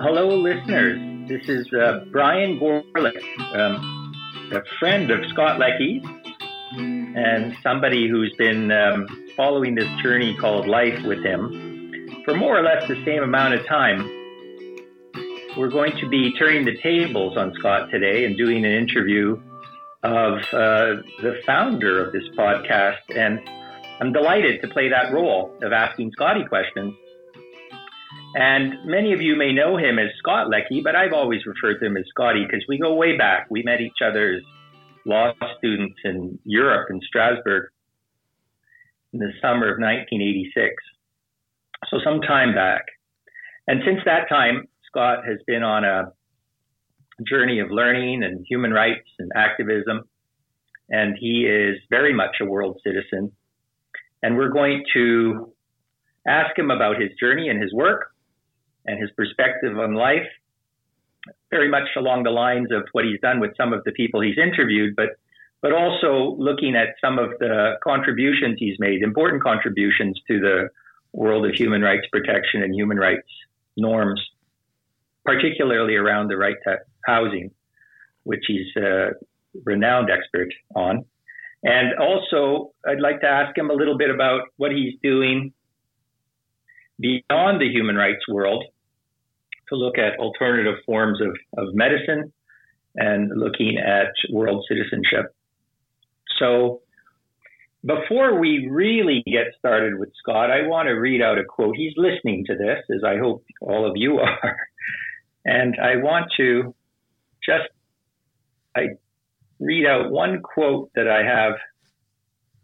Hello, listeners. This is uh, Brian Gorlick, um, a friend of Scott Leckie and somebody who's been um, following this journey called life with him for more or less the same amount of time. We're going to be turning the tables on Scott today and doing an interview of uh, the founder of this podcast. And I'm delighted to play that role of asking Scotty questions. And many of you may know him as Scott Leckie, but I've always referred to him as Scotty because we go way back. We met each other as law students in Europe in Strasbourg in the summer of 1986. So some time back. And since that time, Scott has been on a journey of learning and human rights and activism. And he is very much a world citizen. And we're going to ask him about his journey and his work and his perspective on life, very much along the lines of what he's done with some of the people he's interviewed, but but also looking at some of the contributions he's made, important contributions to the world of human rights protection and human rights norms, particularly around the right to housing, which he's a renowned expert on. And also, I'd like to ask him a little bit about what he's doing beyond the human rights world to look at alternative forms of, of medicine and looking at world citizenship. So, before we really get started with Scott, I want to read out a quote. He's listening to this, as I hope all of you are. And I want to just I read out one quote that I have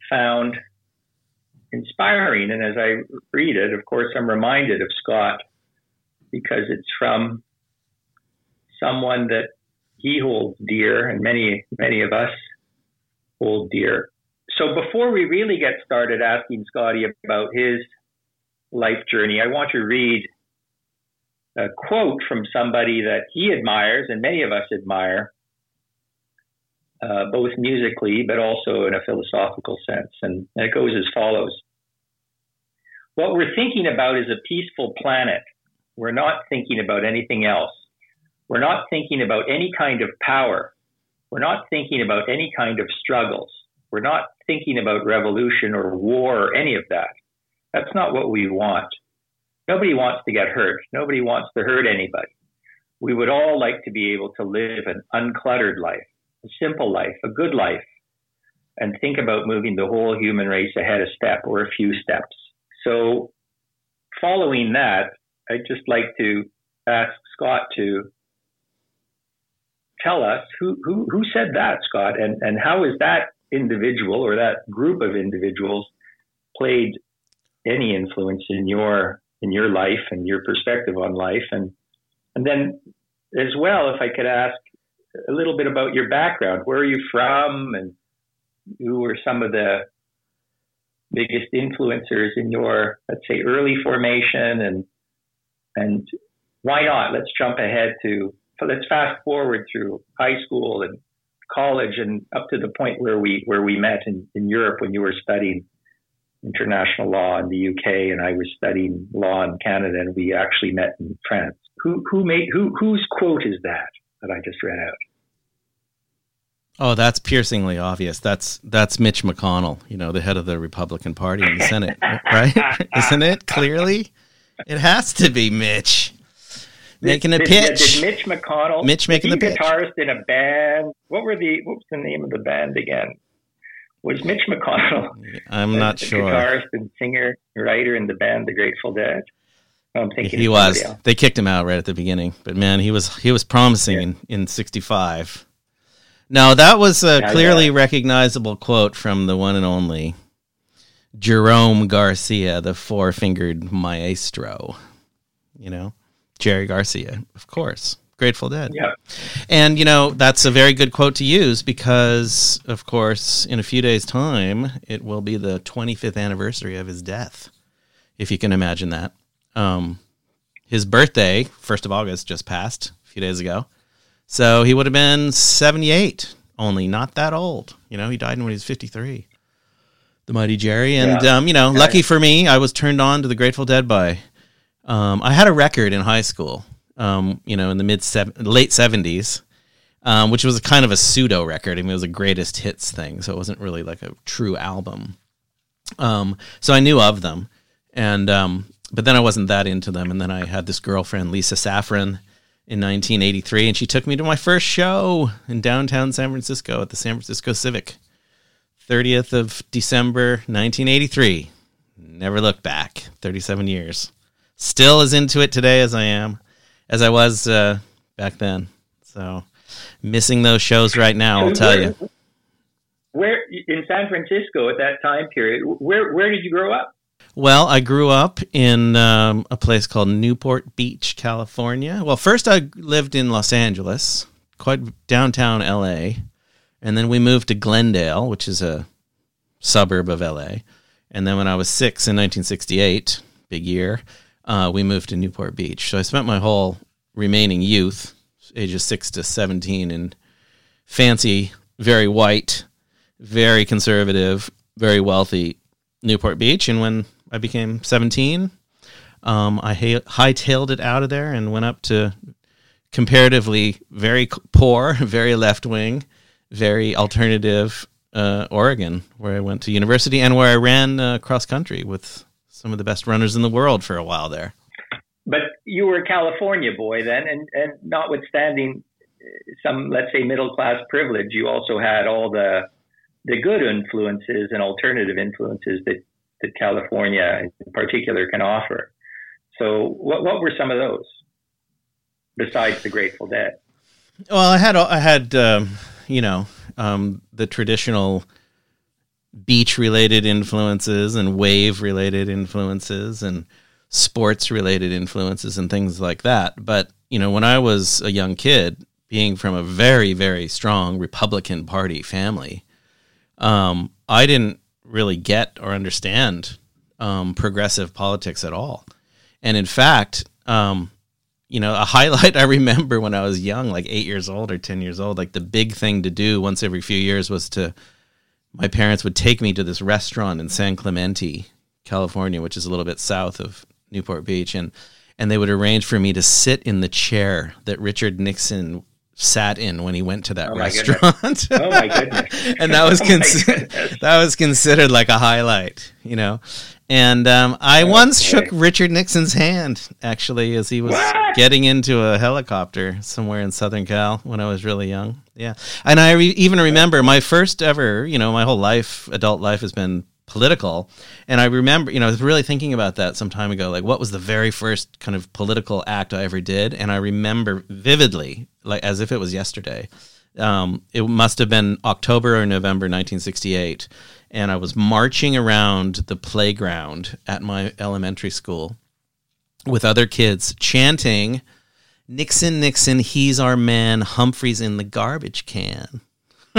found inspiring. And as I read it, of course, I'm reminded of Scott because it's from someone that he holds dear and many, many of us hold dear. So before we really get started asking Scotty about his life journey, I want to read a quote from somebody that he admires and many of us admire, uh, both musically but also in a philosophical sense. And it goes as follows What we're thinking about is a peaceful planet we're not thinking about anything else. We're not thinking about any kind of power. We're not thinking about any kind of struggles. We're not thinking about revolution or war or any of that. That's not what we want. Nobody wants to get hurt. Nobody wants to hurt anybody. We would all like to be able to live an uncluttered life, a simple life, a good life, and think about moving the whole human race ahead a step or a few steps. So, following that, I'd just like to ask Scott to tell us who, who, who said that, Scott, and, and how is that individual or that group of individuals played any influence in your in your life and your perspective on life? And and then as well if I could ask a little bit about your background. Where are you from and who were some of the biggest influencers in your let's say early formation and and why not? Let's jump ahead to, let's fast forward through high school and college and up to the point where we, where we met in, in Europe when you were studying international law in the UK and I was studying law in Canada and we actually met in France. Who, who made, who, whose quote is that that I just read out? Oh, that's piercingly obvious. That's that's Mitch McConnell, you know, the head of the Republican Party in the Senate, right? Isn't it? Clearly. It has to be Mitch making a pitch. Did Mitch McConnell, Mitch making the pitch. guitarist in a band. What were the what was the name of the band again? Was Mitch McConnell? I'm not sure. Guitarist and singer, writer in the band The Grateful Dead. I'm thinking he was. Else. They kicked him out right at the beginning, but man, he was he was promising yeah. in in '65. Now that was a yeah, clearly yeah. recognizable quote from the one and only Jerome Garcia, the four fingered maestro. You know, Jerry Garcia, of course. Grateful Dead. Yeah. And, you know, that's a very good quote to use because, of course, in a few days' time, it will be the 25th anniversary of his death, if you can imagine that. Um, his birthday, 1st of August, just passed a few days ago. So he would have been 78, only not that old. You know, he died when he was 53 the Mighty Jerry. And yeah. um, you know, lucky for me, I was turned on to the Grateful Dead by. Um, I had a record in high school, um, you know, in the mid late seventies, um, which was kind of a pseudo record. I mean, it was a greatest hits thing, so it wasn't really like a true album. Um, so I knew of them, and um, but then I wasn't that into them. And then I had this girlfriend, Lisa Safran, in 1983, and she took me to my first show in downtown San Francisco at the San Francisco Civic. 30th of December 1983. Never looked back. 37 years. Still as into it today as I am, as I was uh, back then. So missing those shows right now, I'll tell you. Where in San Francisco at that time period? Where where did you grow up? Well, I grew up in um, a place called Newport Beach, California. Well, first I lived in Los Angeles, quite downtown LA, and then we moved to Glendale, which is a suburb of LA. And then when I was six in 1968, big year, uh, we moved to Newport Beach. So I spent my whole remaining youth, ages six to 17, in fancy, very white, very conservative, very wealthy Newport Beach. And when I became 17, um, I hightailed it out of there and went up to comparatively very poor, very left wing, very alternative uh, Oregon, where I went to university and where I ran uh, cross country with some of the best runners in the world for a while there. But you were a California boy then, and, and notwithstanding some, let's say, middle class privilege, you also had all the the good influences and alternative influences that, that California in particular can offer. So, what, what were some of those besides the Grateful Dead? Well, I had I had um, you know um, the traditional beach related influences and wave related influences and sports related influences and things like that. But, you know, when I was a young kid, being from a very, very strong Republican Party family, um, I didn't really get or understand um, progressive politics at all. And in fact, um, you know, a highlight I remember when I was young, like eight years old or 10 years old, like the big thing to do once every few years was to, my parents would take me to this restaurant in San Clemente, California, which is a little bit south of Newport Beach. And, and they would arrange for me to sit in the chair that Richard Nixon sat in when he went to that oh restaurant. oh my goodness! and that was oh that was considered like a highlight, you know. And um, I once shook Richard Nixon's hand, actually, as he was what? getting into a helicopter somewhere in Southern Cal when I was really young. Yeah. And I re- even remember my first ever, you know, my whole life, adult life has been political. And I remember, you know, I was really thinking about that some time ago. Like, what was the very first kind of political act I ever did? And I remember vividly, like as if it was yesterday. Um, it must have been October or November 1968 and I was marching around the playground at my elementary school with other kids chanting, Nixon, Nixon, he's our man, Humphrey's in the garbage can.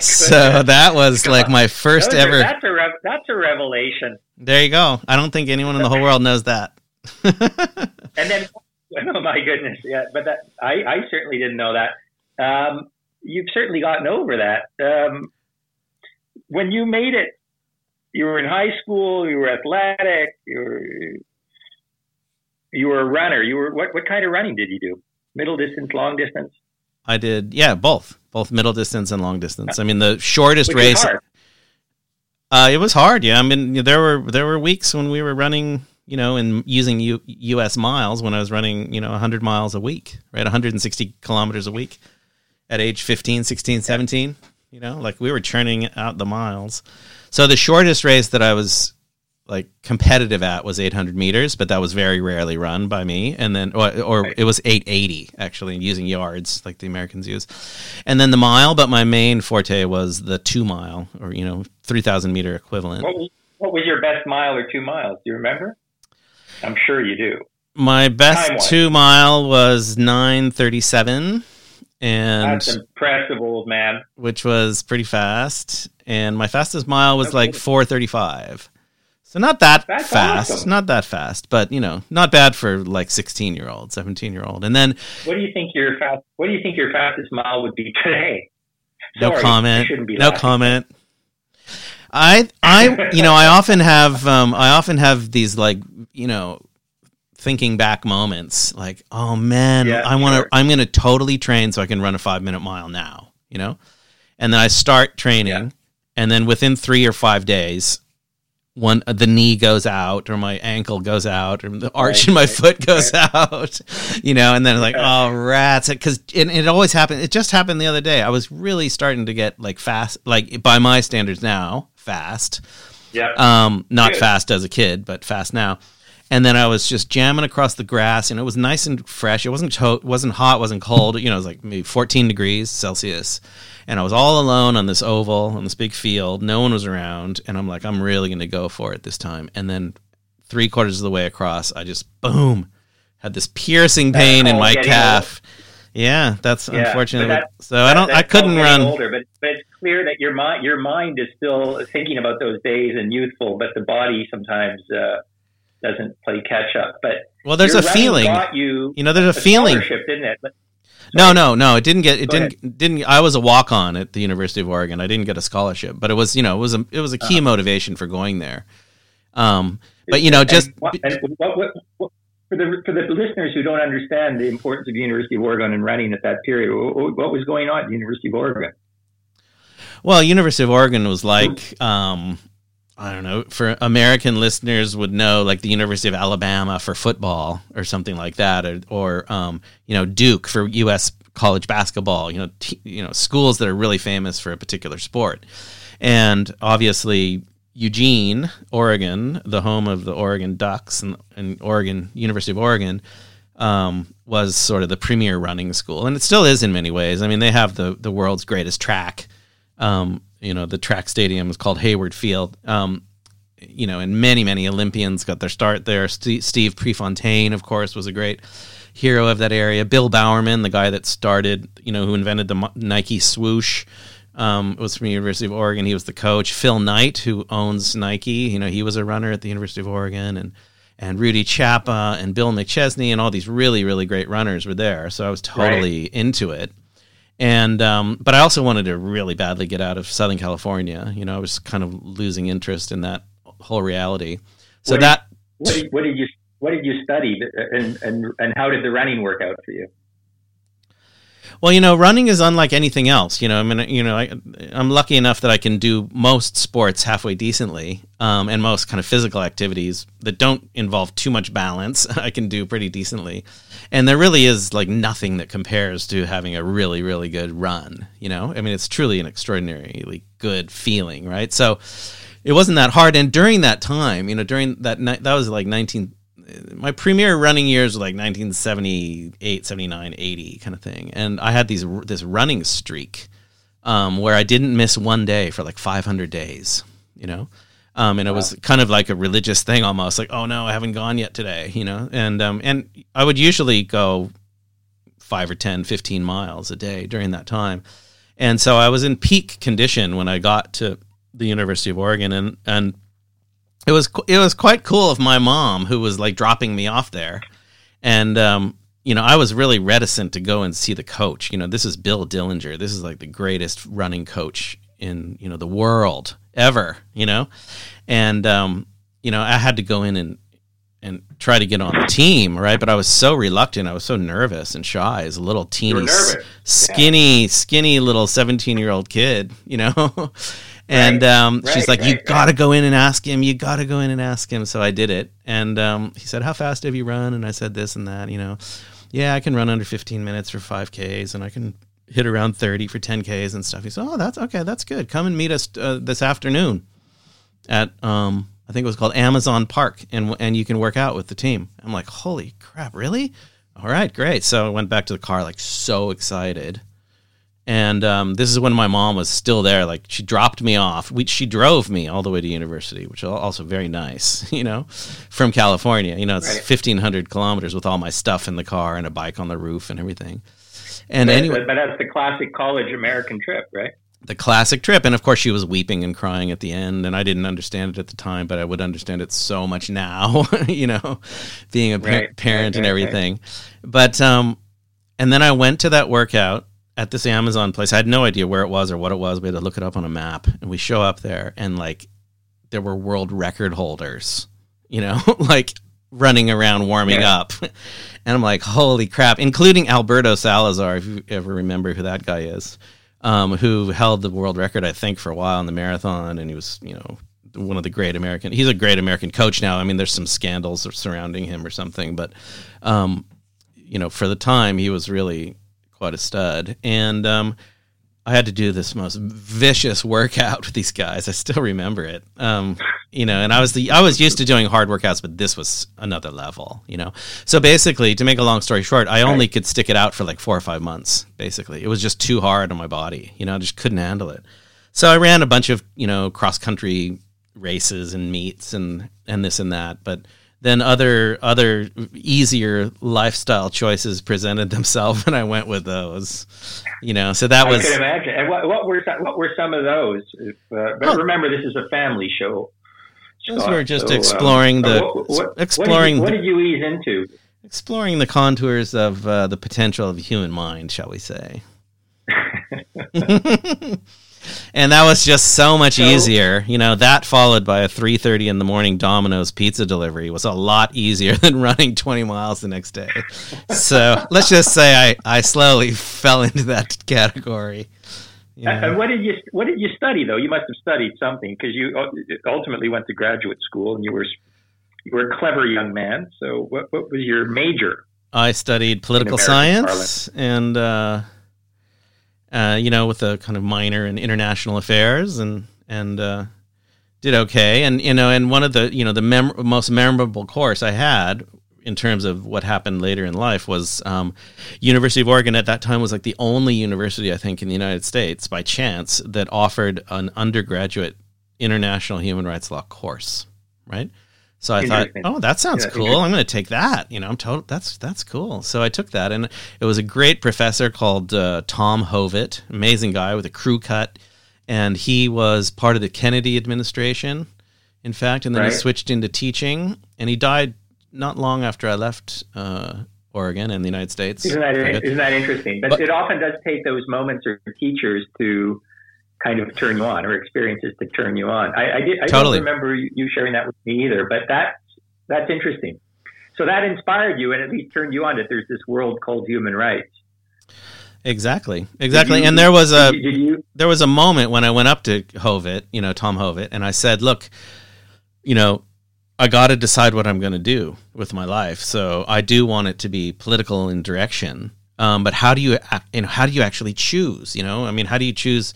so that was God. like my first ever. That's a re- that's a revelation. There you go. I don't think anyone in the whole world knows that. and then, oh my goodness, yeah, but that I, I certainly didn't know that. Um, you've certainly gotten over that. Um, when you made it, you were in high school, you were athletic, you were you were a runner. You were what what kind of running did you do? Middle distance, long distance? I did yeah, both. Both middle distance and long distance. I mean the shortest Which race uh, it was hard, yeah. I mean there were there were weeks when we were running you know, and using U- U.S. miles when I was running, you know, 100 miles a week, right? 160 kilometers a week at age 15, 16, 17. You know, like we were churning out the miles. So the shortest race that I was like competitive at was 800 meters, but that was very rarely run by me. And then, or, or it was 880 actually, using yards like the Americans use. And then the mile, but my main forte was the two mile or you know 3,000 meter equivalent. What was, what was your best mile or two miles? Do you remember? I'm sure you do. My best two mile was 937 and that's impressive, old man. Which was pretty fast, and my fastest mile was that's like four thirty five. So not that that's fast, awesome. not that fast, but you know, not bad for like sixteen year old, seventeen year old. And then, what do you think your fast? What do you think your fastest mile would be today? Sorry, no comment. No comment. I I you know I often have um, I often have these like you know thinking back moments, like, oh man, Yeah, I want to, sure. I'm going to totally train so I can run a five minute mile now, you know? And then I start training, Yeah. and then within three or five days, one the knee goes out or my ankle goes out or the arch Right, in my right, foot goes out you know and then like oh rats because it, it always happened it just happened the other day i was really starting to get like fast like by my standards now fast Yeah. um, not Good. fast as a kid, but fast now. And then I was just jamming across the grass, and it was nice and fresh. It wasn't to- wasn't hot, wasn't cold. You know, it was like maybe 14 degrees Celsius. And I was all alone on this oval on this big field. No one was around, and I'm like, I'm really going to go for it this time. And then three quarters of the way across, I just boom had this piercing pain in my calf. Yeah, that's Yeah, unfortunate. that- so I don't. I couldn't run. Older, but but it's clear that your mind your mind is still thinking about those days and youthful, but the body sometimes uh, doesn't play catch up. But Well, there's a feeling. You You know, there's a a feeling. didn't it? But- No, no, no. It didn't get. It Go didn't. Didn't. I was a walk on at the University of Oregon. I didn't get a scholarship, but it was. You know, it was a. It was a Uh-huh. key motivation for going there. Um, but you know, and just what, and what, what, for the for the listeners who don't understand the importance of the University of Oregon and running at that period, what, what was going on at the University of Oregon? well, University of Oregon was like. Um, I don't know. For American listeners, would know like the University of Alabama for football or something like that, or, or um, you know Duke for U.S. college basketball. You know, t- you know schools that are really famous for a particular sport, and obviously Eugene, Oregon, the home of the Oregon Ducks and, and Oregon University of Oregon, um, was sort of the premier running school, and it still is in many ways. I mean, they have the the world's greatest track. Um, you know, the track stadium is called Hayward Field. Um, you know, and many many Olympians got their start there. St- Steve Prefontaine, of course, was a great hero of that area. Bill Bowerman, the guy that started, you know, who invented the Nike swoosh, um, was from the University of Oregon. He was the coach. Phil Knight, who owns Nike, you know, he was a runner at the University of Oregon, and and Rudy Chapa and Bill McChesney and all these really really great runners were there. So I was totally into it. And um, but I also wanted to really badly get out of Southern California. You know, I was kind of losing interest in that whole reality. So What- that What did, what did you what did you study, and and and how did the running work out for you? Well, you know, running is unlike anything else. You know, I mean, you know, I, I'm lucky enough that I can do most sports halfway decently, um, and most kind of physical activities that don't involve too much balance. I can do pretty decently, and there really is like nothing that compares to having a really, really good run. You know, I mean, it's truly an extraordinarily good feeling, right? So, it wasn't that hard, and during that time, you know, during that night, that was like 19 my premier running years were like 1978 79 80 kind of thing. And i had these this running streak um, where i didn't miss one day for like 500 days you know? Um, and it was kind of like a religious thing almost like oh no i haven't gone yet today you know? And um, and i would usually go 5 or 10 15 miles a day during that time. And so i was in peak condition when i got to the university of oregon and and it was it was quite cool of my mom who was like dropping me off there. And um you know i was really reticent to go and see the coach. You know this is bill dellinger. This is like the greatest running coach in you know the world ever you know? And um you know i had to go in and and try to get on the team right? But i was so reluctant. I was so nervous and shy as a little teeny skinny skinny little 17 year old kid you know and Right, um, she's right, like you gotta go in and ask him you gotta go in and ask him so i did it and um, he said how fast have you run and i said this and that you know yeah i can run under 15 minutes for 5ks and i can hit around 30 for 10ks and stuff he said oh that's okay that's good come and meet us uh, this afternoon at um, I think it was called Amazon Park, and and you can work out with the team. I'm like, holy crap, really? All right, great. So I went back to the car, like so excited. And um, this is when my mom was still there. Like she dropped me off. We, she drove me all the way to university, which was also very nice. You know, from California. You know, it's Right. 1,500 kilometers with all my stuff in the car and a bike on the roof and everything. And But, anyway, but that's the classic college American trip, right? the classic trip. And of course, she was weeping and crying at the end, and I didn't understand it at the time, but I would understand it so much now. you know, being a pa- Right, parent right, and everything. But um, and then I went to that workout at this Amazon place. I had no idea where it was or what it was. We had to look it up on a map, and we show up there, and like there were world record holders. You know, like running around warming Yeah. up. And I'm like, holy crap, including Alberto Salazar, if you ever remember who that guy is, um, who held the world record, I think, for a while in the marathon. And he was, you know, one of the great American, he's a great American coach now. I mean, there's some scandals surrounding him or something, but, um, you know, for the time, he was really quite a stud. And, um, I had to do this most vicious workout with these guys. I still remember it. Um, you know, and I was the I was used to doing hard workouts, but this was another level. You know, so basically, to make a long story short, I only could stick it out for like four or five months. Basically, it was just too hard on my body. You know, I just couldn't handle it. So I ran a bunch of you know cross country races and meets and and this and that, but then other other easier lifestyle choices presented themselves, and I went with those. You know, so that was. I could imagine. And what, what were some, what were some of those? If, uh, but Well- remember, this is a family show. Those Scott, were just so, um, exploring the- what, what, exploring What did, you, what did you ease into? exploring the contours of uh, the potential of the human mind, shall we say? and that was just so much So- easier. You know, that followed by a 3:30 in the morning Domino's pizza delivery was a lot easier than running 20 miles the next day. So, let's just say I I slowly fell into that category. You And- know. And what did you what did you study though? You must have studied something because you uh, ultimately went to graduate school and you were you were a clever young man. So what what was your major? I studied political science and, uh, uh, you know, with a kind of minor in international affairs and, and, uh, did okay. And, you know, and one of the, you know, the mem- most memorable course I had in terms of what happened later in life was, um, University of Oregon at that time was like the only university, I think, in the United States by chance that offered an undergraduate international human rights law course, right? So I thought, oh, that sounds Yeah, cool. I'm going to take that. You know, I'm total. That's that's cool. So I took that, and it was a great professor called uh, Tom Hovet, amazing guy with a crew cut, and he was part of the Kennedy administration, in fact, and then Right. he switched into teaching, and he died not long after I left uh, Oregon and the United States. Isn't that isn't that interesting? But, But- it often does take those moments or teachers to kind of turn you on, or experiences to turn you on. I, I did. I Totally. don't remember you sharing that with me either. But that's that's interesting. So that inspired you, and at least turned you on that there's this world called human rights. Exactly, exactly. you- and there was a Did you, did you there was a moment when I went up to Hovet, you know, Tom Hovet, and I said, "Look, you know, I got to decide what I'm going to do with my life. So I do want it to be political in direction, um, but how do you, know, how do you actually choose? You know, I mean, how do you choose?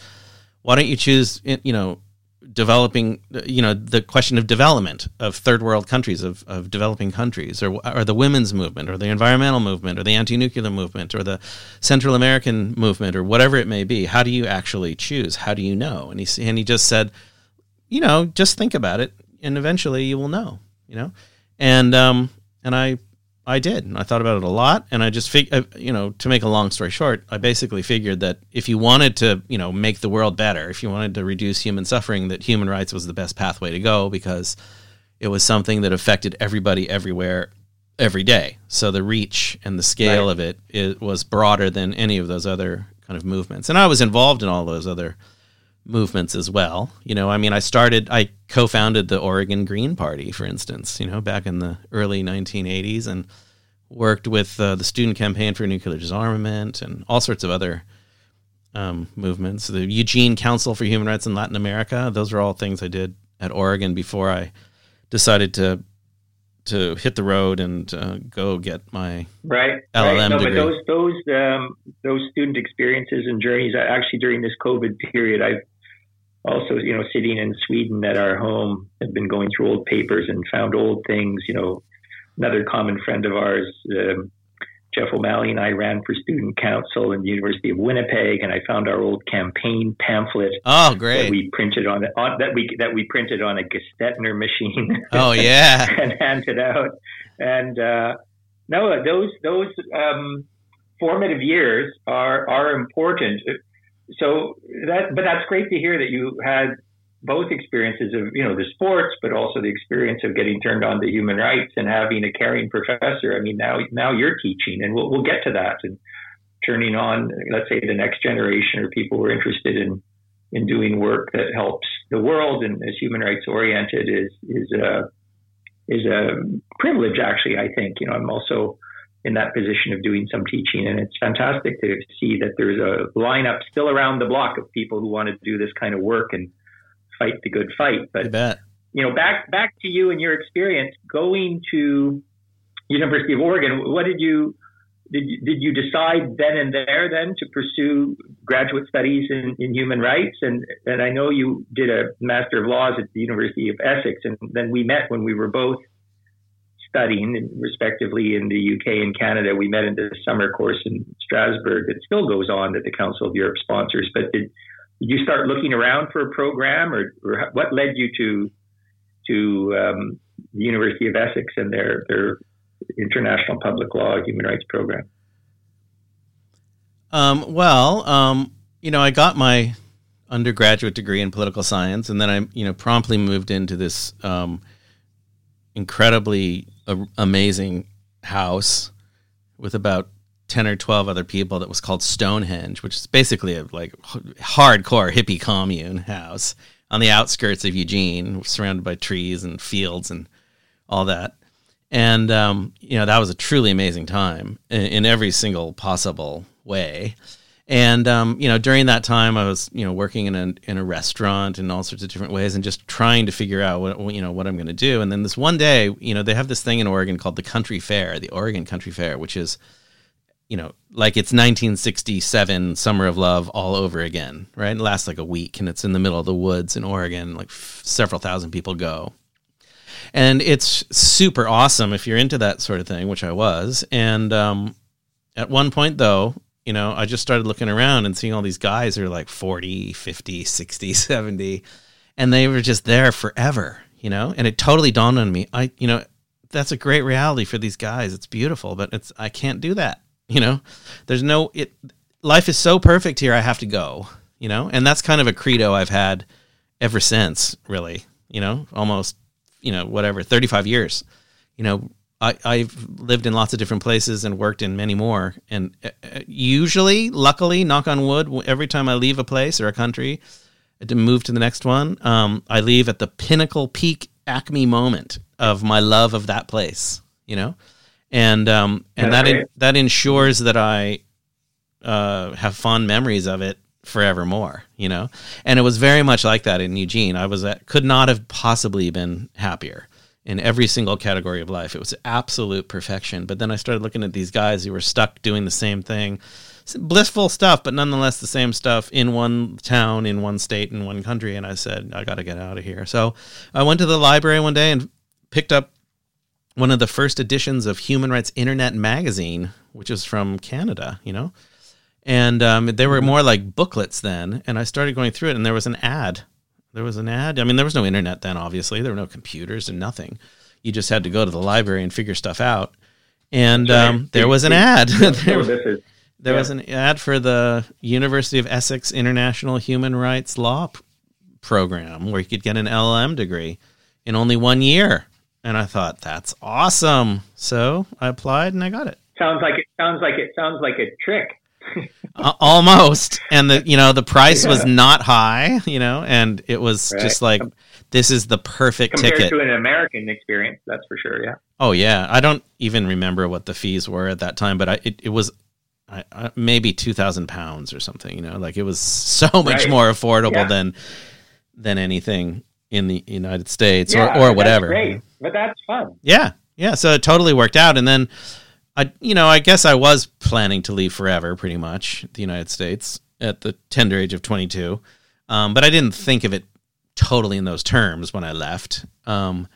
Why don't you choose, you know, developing, you know, the question of development of third world countries, of, of developing countries, or, or the women's movement, or the environmental movement, or the anti nuclear movement, or the Central American movement, or whatever it may be? How do you actually choose? How do you know? And he, and he just said, you know, just think about it, and eventually you will know, you know? And, um, and I, I did. And I thought about it a lot, and I just fig- uh, you know, to make a long story short, I basically figured that if you wanted to, you know, make the world better, if you wanted to reduce human suffering, that human rights was the best pathway to go because it was something that affected everybody everywhere every day. So the reach and the scale Right. of it, it was broader than any of those other kind of movements. And I was involved in all those other movements as well. You know, I mean, I started, I co-founded the Oregon Green Party, for instance. You know, back in the early 1980s, and worked with uh, the Student Campaign for Nuclear Disarmament and all sorts of other um, movements. The Eugene Council for Human Rights in Latin America. Those are all things I did at Oregon before I decided to to hit the road and uh, go get my right? LLM right. No, degree. but those those um, those student experiences and journeys. Actually, during this COVID period, I've also, you know, sitting in Sweden at our home, have been going through old papers and found old things. You know, another common friend of ours, um, Jeff O'Malley, and I ran for student council in the University of Winnipeg, and I found our old campaign pamphlet oh that great we printed on, on that we that we printed on a Gestetner machine. oh yeah and handed out. And uh, no, those those um, formative years are are important. So that, but that's great to hear that you had both experiences of you know the sports, but also the experience of getting turned on to human rights and having a caring professor. I mean, now now you're teaching, and we'll we'll get to that and turning on, let's say, the next generation or people who are interested in in doing work that helps the world and is human rights oriented is is a is a privilege, actually. I think you know I'm also in that position of doing some teaching, and it's fantastic to see that there's a lineup still around the block of people who want to do this kind of work and fight the good fight. But you know, back back to you and your experience going to University of Oregon. What did you did you, did you decide then and there then to pursue graduate studies in, in human rights? And and I know you did a Master of Laws at the University of Essex, and then we met when we were both studying, respectively, in the UK and Canada. We met in the summer course in Strasbourg that still goes on that the Council of Europe sponsors. But did, did you start looking around for a program, or, or what led you to to um, the University of Essex and their their international public law human rights program? Um, well, um, you know, I got my undergraduate degree in political science, and then I, you know, promptly moved into this um, incredibly amazing house with about 10 or 12 other people that was called Stonehenge, which is basically a like hardcore hippie commune house on the outskirts of Eugene, surrounded by trees and fields and all that. And, um, you know, that was a truly amazing time in, in every single possible way. And, um, you know, during that time, I was, you know, working in a, in a restaurant in all sorts of different ways and just trying to figure out what, you know, what I'm going to do. And then this one day, you know, they have this thing in Oregon called the Country Fair, the Oregon Country Fair, which is, you know, like it's 1967 Summer of Love all over again, right? It lasts like a week and it's in the middle of the woods in Oregon. Like f- several thousand people go. And it's super awesome if you're into that sort of thing, which I was. And um, at one point, though, you know, I just started looking around and seeing all these guys who are like 40, 50, 60, 70, and they were just there forever, you know? And it totally dawned on me. I, you know, that's a great reality for these guys. It's beautiful, but it's I can't do that you know there's no it life is so perfect here i have to go you know and that's kind of a credo i've had ever since really you know almost you know whatever 35 years you know I, I've lived in lots of different places and worked in many more. And uh, uh, usually, luckily, knock on wood, every time I leave a place or a country to move to the next one, um, I leave at the pinnacle, peak, acme moment of my love of that place. You know, and um, and that in, that ensures that I uh, have fond memories of it forevermore. You know, and it was very much like that in Eugene. I was at, could not have possibly been happier in every single category of life. It was absolute perfection. But then I started looking at these guys who were stuck doing the same thing. Blissful stuff, but nonetheless the same stuff in one town, in one state, in one country. And I said, I got to get out of here. So I went to the library one day and picked up one of the first editions of Human Rights Internet magazine, which is from Canada, you know. And um, they were more like booklets then. And I started going through it, and there was an ad. There was an ad. I mean, there was no internet then, obviously. There were no computers and nothing. You just had to go to the library and figure stuff out. And um, there was an ad. there, there was an ad for the University of Essex International Human Rights Law program where you could get an LLM degree in only one year. And I thought that's awesome. So I applied and I got it. Sounds like it sounds like it sounds like a trick. uh, almost. And the you know the price yeah. was not high, you know, and it was right. just like this is the perfect Compared ticket to an American experience. That's for sure. Yeah. Oh yeah, I don't even remember what the fees were at that time, but I, it, it was I, I, maybe two thousand pounds or something. You know, like it was so much right. more affordable yeah. than than anything in the United States yeah, or, or whatever. But that's fun. Yeah, yeah. So it totally worked out, and then I, you know, I guess I was planning to leave forever, pretty much, the United States at the tender age of 22, um, but I didn't think of it totally in those terms when I left, because um,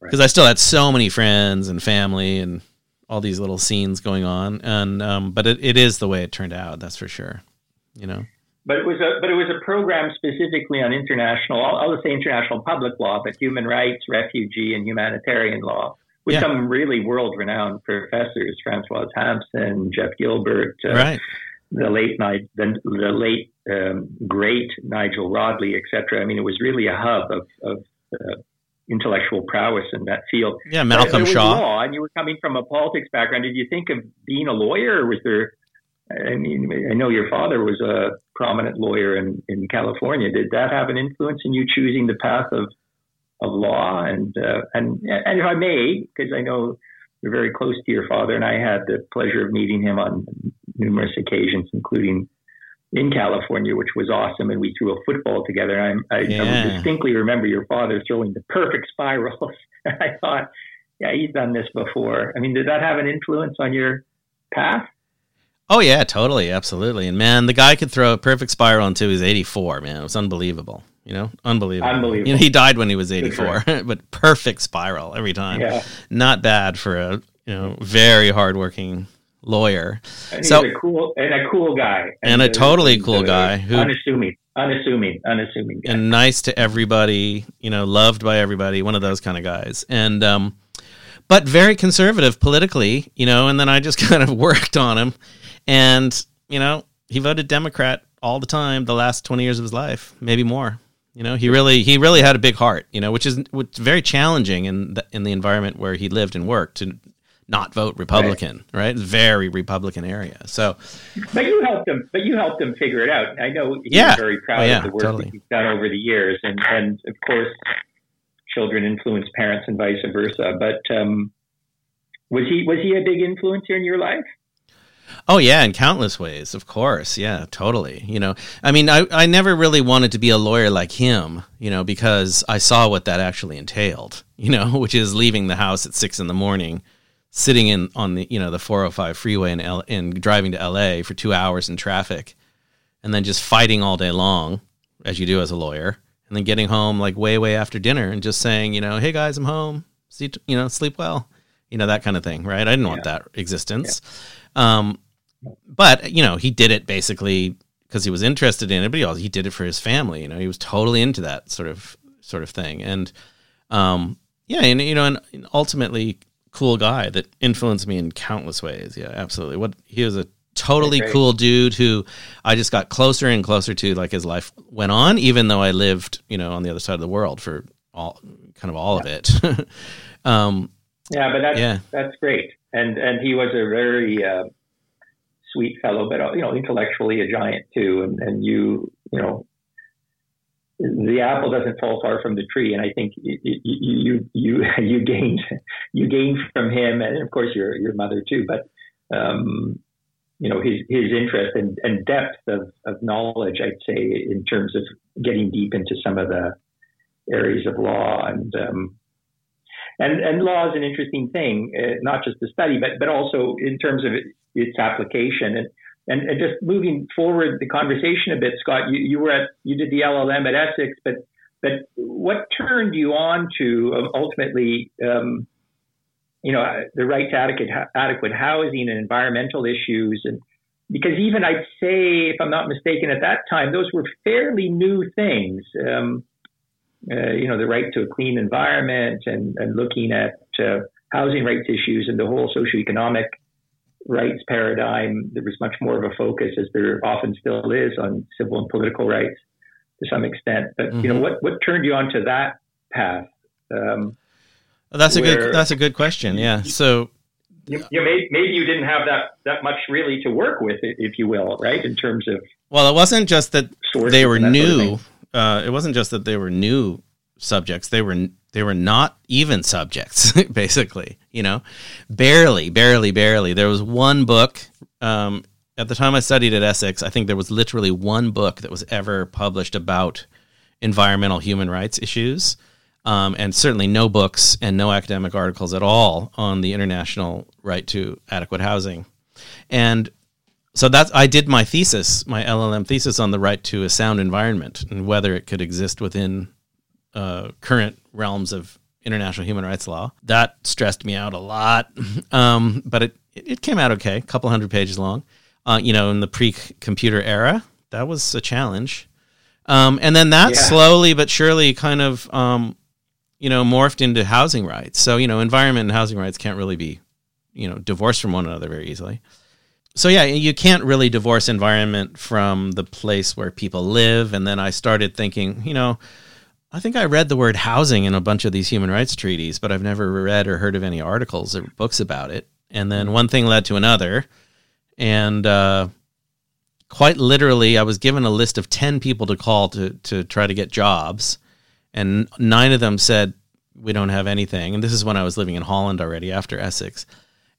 right. I still had so many friends and family and all these little scenes going on, and um, but it, it is the way it turned out. That's for sure. You know. But it was a but it was a program specifically on international. I'll, I'll say international public law, but human rights, refugee, and humanitarian law with yeah. some really world renowned professors, Francoise Hampson, Jeff Gilbert, uh, right. the late night, the, the late um, great Nigel Rodley, etc. I mean, it was really a hub of, of uh, intellectual prowess in that field. Yeah, Malcolm Shaw. Law, and you were coming from a politics background. Did you think of being a lawyer, or was there? I mean, I know your father was a prominent lawyer in, in California. Did that have an influence in you choosing the path of of law. And uh, and and if I may, because I know you're very close to your father, and I had the pleasure of meeting him on numerous occasions, including in California, which was awesome. And we threw a football together. I, I, yeah. I distinctly remember your father throwing the perfect spirals. I thought, yeah, he's done this before. I mean, did that have an influence on your path? Oh yeah, totally, absolutely. And man, the guy could throw a perfect spiral until he was 84. Man, it was unbelievable. You know, unbelievable. Unbelievable. You know, he died when he was 84, but perfect spiral every time. Yeah. Not bad for a you know very hardworking lawyer. And so a cool and a cool guy, and, and a totally cool guy who unassuming, unassuming, unassuming, guy. and nice to everybody. You know, loved by everybody. One of those kind of guys, and um, but very conservative politically. You know, and then I just kind of worked on him, and you know, he voted Democrat all the time the last 20 years of his life, maybe more. You know, he really he really had a big heart. You know, which is which is very challenging in the, in the environment where he lived and worked to not vote Republican. Right, right? very Republican area. So, but you helped him. But you helped him figure it out. I know he's yeah. very proud oh, yeah, of the work totally. that he's done over the years, and and of course, children influence parents and vice versa. But um, was he was he a big influencer in your life? Oh yeah, in countless ways, of course. Yeah, totally. You know, I mean, I, I never really wanted to be a lawyer like him, you know, because I saw what that actually entailed, you know, which is leaving the house at six in the morning, sitting in on the you know the 405 freeway in L and driving to LA for two hours in traffic, and then just fighting all day long, as you do as a lawyer, and then getting home like way way after dinner and just saying, you know, hey guys, I'm home. See, you know, sleep well, you know that kind of thing, right? I didn't yeah. want that existence. Yeah. Um, but you know, he did it basically because he was interested in it, but he also he did it for his family. You know, he was totally into that sort of sort of thing, and um, yeah, and you know, and ultimately cool guy that influenced me in countless ways. Yeah, absolutely. What he was a totally cool dude who I just got closer and closer to like his life went on, even though I lived, you know, on the other side of the world for all kind of all yeah. of it. um, yeah, but that's yeah. that's great, and and he was a very uh, sweet fellow, but you know, intellectually a giant too. And and you you know, the apple doesn't fall far from the tree. And I think you you you you gained you gained from him, and of course your your mother too. But um, you know his his interest and, and depth of, of knowledge, I'd say, in terms of getting deep into some of the areas of law and um, and and law is an interesting thing, uh, not just to study, but but also in terms of it, its application. And, and and just moving forward the conversation a bit, Scott, you, you were at you did the LLM at Essex, but but what turned you on to um, ultimately, um, you know, the right to adequate adequate housing and environmental issues and because even I'd say, if I'm not mistaken, at that time, those were fairly new things. Um, uh, you know, the right to a clean environment and, and looking at uh, housing rights issues and the whole socioeconomic rights paradigm. There was much more of a focus, as there often still is, on civil and political rights to some extent. But mm-hmm. you know, mm-hmm. what what turned you onto that path? Um, that's a good that's a good question. Yeah. So you, you may, maybe you didn't have that that much really to work with, if you will, right? In terms of well, it wasn't just that they were new. Sort of uh, it wasn't just that they were new subjects; they were they were not even subjects, basically. You know, barely, barely, barely. There was one book. Um, at the time I studied at Essex, I think there was literally one book that was ever published about environmental human rights issues. Um, and certainly no books and no academic articles at all on the international right to adequate housing. And so that's I did my thesis, my LLM thesis on the right to a sound environment and whether it could exist within uh, current realms of international human rights law. That stressed me out a lot, um, but it it came out okay, a couple hundred pages long. Uh, you know, in the pre-computer era, that was a challenge. Um, and then that yeah. slowly but surely kind of um, you know morphed into housing rights. So you know, environment and housing rights can't really be you know divorced from one another very easily so yeah, you can't really divorce environment from the place where people live. And then I started thinking, you know, I think I read the word housing in a bunch of these human rights treaties, but I've never read or heard of any articles or books about it. And then one thing led to another, and uh, quite literally, I was given a list of ten people to call to to try to get jobs. and nine of them said we don't have anything. And this is when I was living in Holland already after Essex.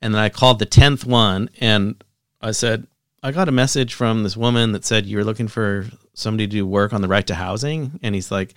And then I called the tenth one, and I said, I got a message from this woman that said you're looking for somebody to do work on the right to housing. And he's like,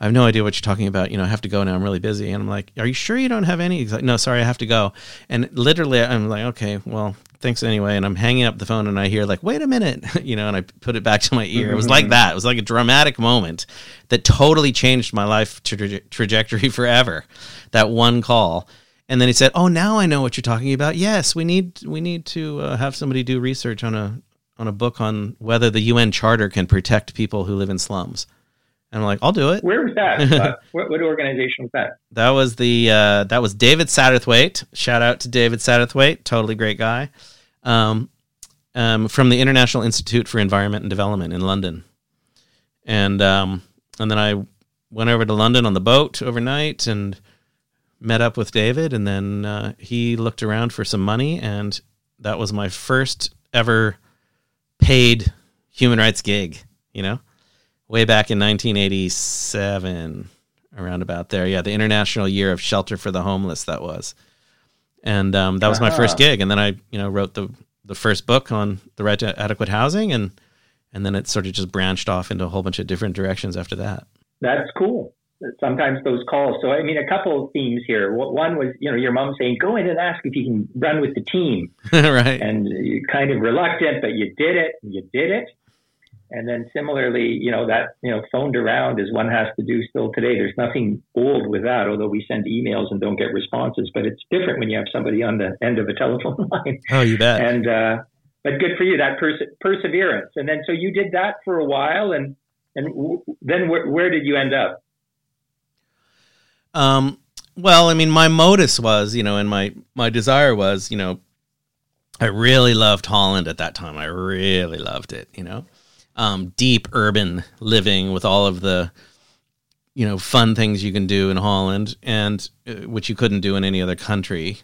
I have no idea what you're talking about. You know, I have to go now. I'm really busy. And I'm like, Are you sure you don't have any? He's like, No, sorry, I have to go. And literally, I'm like, Okay, well, thanks anyway. And I'm hanging up the phone and I hear, like, Wait a minute, you know, and I put it back to my ear. It was like mm-hmm. that. It was like a dramatic moment that totally changed my life tra- trajectory forever. That one call and then he said, "Oh, now I know what you're talking about. Yes, we need we need to uh, have somebody do research on a on a book on whether the UN Charter can protect people who live in slums." And I'm like, "I'll do it." Where was that? what, what, organization was that? That was the uh, that was David Satterthwaite. Shout out to David Satterthwaite, totally great guy, um, um, from the International Institute for Environment and Development in London. And um, and then I went over to London on the boat overnight and met up with David, and then uh, he looked around for some money, and that was my first ever paid human rights gig. You know, way back in 1987, around about there. Yeah, the International Year of Shelter for the Homeless. That was, and um, that was uh-huh. my first gig. And then I, you know, wrote the the first book on the right to adequate housing, and and then it sort of just branched off into a whole bunch of different directions after that. That's cool sometimes those calls. So, I mean, a couple of themes here. One was, you know, your mom saying, go in and ask if you can run with the team. right. And you're kind of reluctant, but you did it. You did it. And then similarly, you know, that, you know, phoned around as one has to do still today. There's nothing old with that, although we send emails and don't get responses, but it's different when you have somebody on the end of a telephone line. Oh, you bet. And, uh, but good for you, that perse- perseverance. And then, so you did that for a while and, and w- then wh- where did you end up? Um, well, I mean, my modus was, you know, and my my desire was, you know, I really loved Holland at that time. I really loved it, you know. Um, deep urban living with all of the you know fun things you can do in Holland and uh, which you couldn't do in any other country.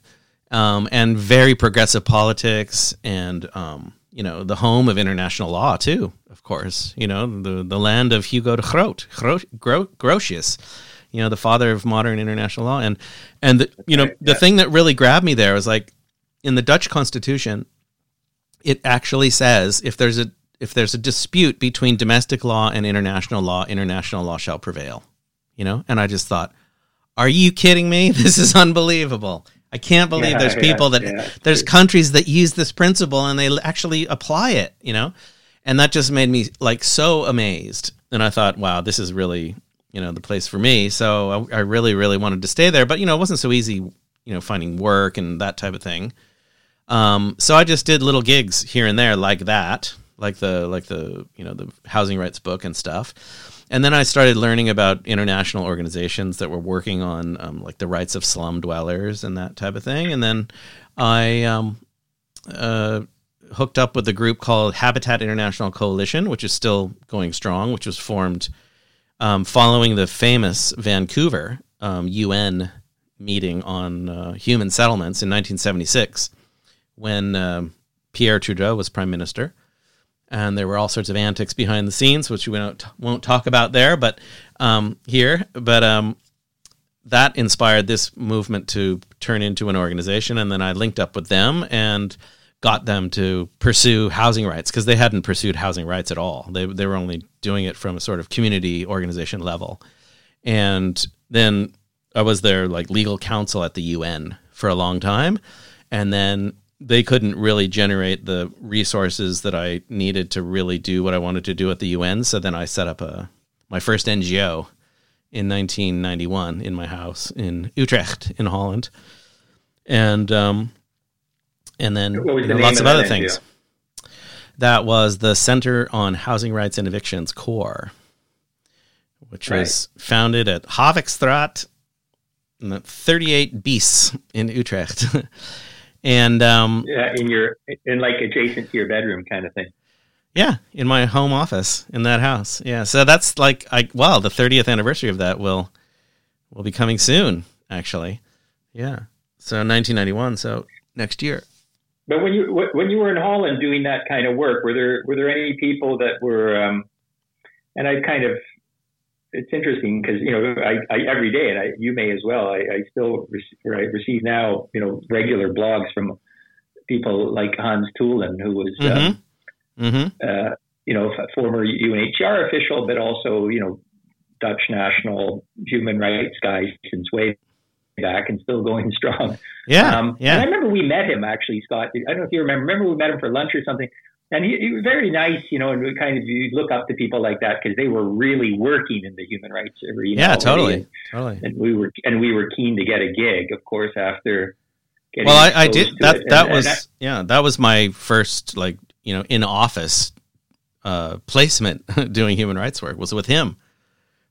Um, and very progressive politics and um, you know the home of international law too, of course. You know the the land of Hugo de Groot, Grotius you know, the father of modern international law. And and the, you know, the thing that really grabbed me there was like in the Dutch Constitution, it actually says if there's a if there's a dispute between domestic law and international law, international law shall prevail. You know, and I just thought, are you kidding me? This is unbelievable. I can't believe yeah, there's people yeah, that yeah, there's countries that use this principle and they actually apply it, you know? And that just made me like so amazed. And I thought, wow, this is really you know the place for me. So I, I, really really wanted to stay there, but you know it wasn't so easy, you know, finding work and that type of thing. Um, so I just did little gigs here and there like that, like the like the you know the housing rights book and stuff. And then I started learning about international organizations that were working on um, like the rights of slum dwellers and that type of thing. And then I um, uh, hooked up with a group called Habitat International Coalition, which is still going strong, which was formed um, following the famous Vancouver um, UN meeting on uh, human settlements in 1976, when um, Pierre Trudeau was prime minister. And there were all sorts of antics behind the scenes, which we won't, won't talk about there, but um, here. But um, that inspired this movement to turn into an organization. And then I linked up with them and got them to pursue housing rights because they hadn't pursued housing rights at all. They they were only doing it from a sort of community organization level. And then I was their like legal counsel at the UN for a long time, and then they couldn't really generate the resources that I needed to really do what I wanted to do at the UN. So then I set up a my first NGO in 1991 in my house in Utrecht in Holland, and um, and then you know, lots of, other things. That was the Center on Housing Rights and Evictions COHRE, which right. was founded at Havikstraat, 38 Bies in Utrecht. and um, yeah, in your in like adjacent to your bedroom kind of thing. Yeah, in my home office in that house. Yeah, so that's like I well, the 30th anniversary of that will will be coming soon actually. Yeah. So 1991, so next year. But when you when you were in Holland doing that kind of work, were there were there any people that were, um, and I kind of it's interesting because you know I, I, every day, and I, you may as well. I, I still receive, I receive now you know regular blogs from people like Hans Thoolen, who was mm-hmm. Um, mm-hmm. Uh, you know a former UNHCR official, but also you know Dutch national human rights guy since way back and still going strong. Yeah, um, yeah. And I remember we met him actually, Scott. I don't know if you remember. Remember we met him for lunch or something and he, he, was very nice, you know, and we kind of you look up to people like that because they were really working in the human rights arena. Yeah, totally, and, totally. And we were and we were keen to get a gig, of course, after. well, I, I did that. It. That and, was and I, yeah, that was my first like you know in office uh, placement doing human rights work was with him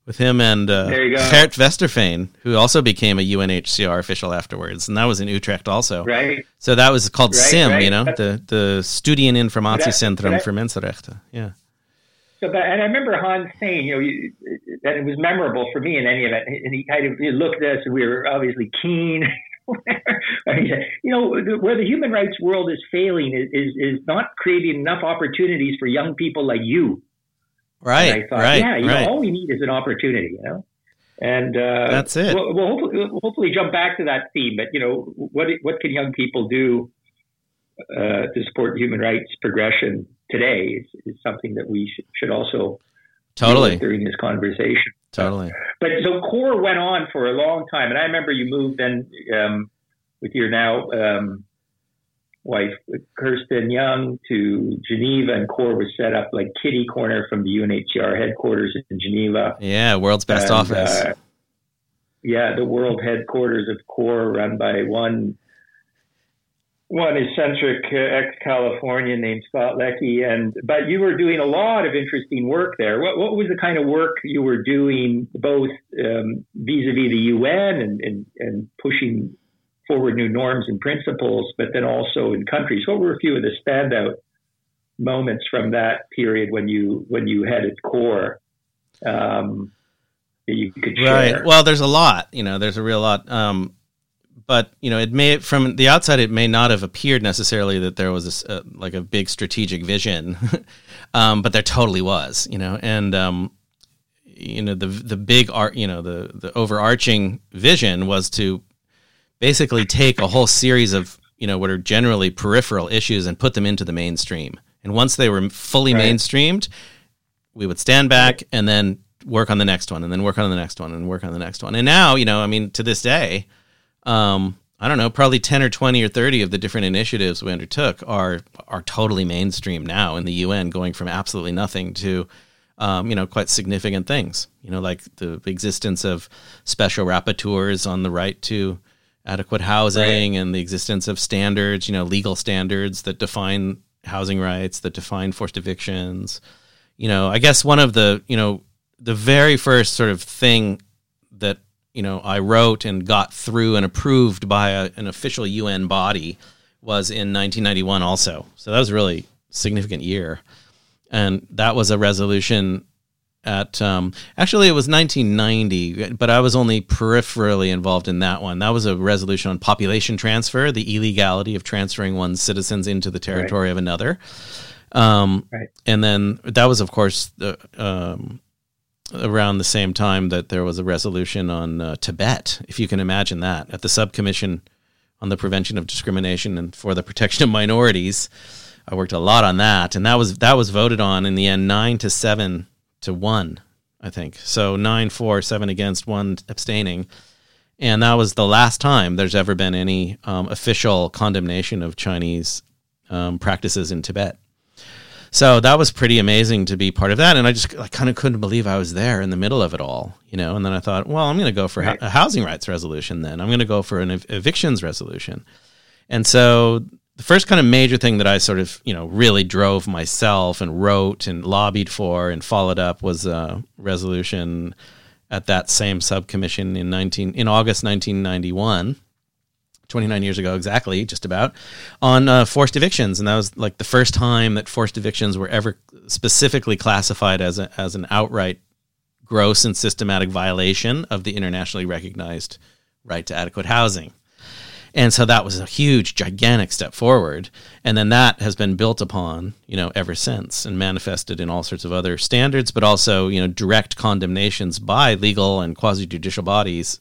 with him and uh, Gert Westerveen, who also became a UNHCR official afterwards, and that was in Utrecht also. Right. So that was called right, SIM, right. you know, the the Studien Informatiecentrum for Mensenrechten. Yeah. So, but, and I remember Hans saying, you know, you, that it was memorable for me in any event, and he kind of he looked at us, and we were obviously keen. you know, where the human rights world is failing is, is, is not creating enough opportunities for young people like you Right. And I thought, right. Yeah, you right. know, all we need is an opportunity, you know. And uh, that's it. We'll, we'll, hopefully, we'll, hopefully, jump back to that theme. But you know, what what can young people do uh, to support human rights progression today is, is something that we should, should also totally during this conversation. Totally. But so COHRE went on for a long time, and I remember you moved then um, with your now um, wife Kirsten Young to Geneva, and COHRE was set up like kitty corner from the UNHCR headquarters in Geneva. Yeah, world's best and, office. Uh, yeah, the world headquarters of COHRE, run by one one eccentric uh, ex-Californian named Scott Leckie, and but you were doing a lot of interesting work there. What, what was the kind of work you were doing, both um, vis-a-vis the UN and, and, and pushing forward new norms and principles, but then also in countries. What were a few of the standout moments from that period when you when you headed COHRE um, you could share? Right. Well, there's a lot. You know, there's a real lot. Um, but you know, it may from the outside it may not have appeared necessarily that there was a, like a big strategic vision, um, but there totally was. You know, and um, you know the the big art. You know, the the overarching vision was to basically take a whole series of you know what are generally peripheral issues and put them into the mainstream. And once they were fully right. mainstreamed, we would stand back and then work on the next one, and then work on the next one, and work on the next one. And now, you know, I mean, to this day, um, I don't know, probably ten or twenty or thirty of the different initiatives we undertook are are totally mainstream now in the UN, going from absolutely nothing to um, you know, quite significant things. You know, like the existence of special rapporteurs on the right to adequate housing right. and the existence of standards, you know, legal standards that define housing rights, that define forced evictions. You know, I guess one of the, you know, the very first sort of thing that, you know, I wrote and got through and approved by a, an official UN body was in 1991 also. So that was a really significant year. And that was a resolution at um, actually it was 1990 but i was only peripherally involved in that one that was a resolution on population transfer the illegality of transferring one's citizens into the territory right. of another um, right. and then that was of course the, um, around the same time that there was a resolution on uh, tibet if you can imagine that at the subcommission on the prevention of discrimination and for the protection of minorities i worked a lot on that and that was that was voted on in the end 9 to 7 to one, I think. So nine for, seven against, one abstaining. And that was the last time there's ever been any um, official condemnation of Chinese um, practices in Tibet. So that was pretty amazing to be part of that. And I just I kind of couldn't believe I was there in the middle of it all, you know. And then I thought, well, I'm going to go for right. a housing rights resolution then. I'm going to go for an ev- evictions resolution. And so the first kind of major thing that I sort of, you know, really drove myself and wrote and lobbied for and followed up was a resolution at that same subcommission in 19 in August 1991. 29 years ago exactly just about on uh, forced evictions and that was like the first time that forced evictions were ever specifically classified as a, as an outright gross and systematic violation of the internationally recognized right to adequate housing And so that was a huge, gigantic step forward. And then that has been built upon, you know, ever since and manifested in all sorts of other standards, but also, you know, direct condemnations by legal and quasi judicial bodies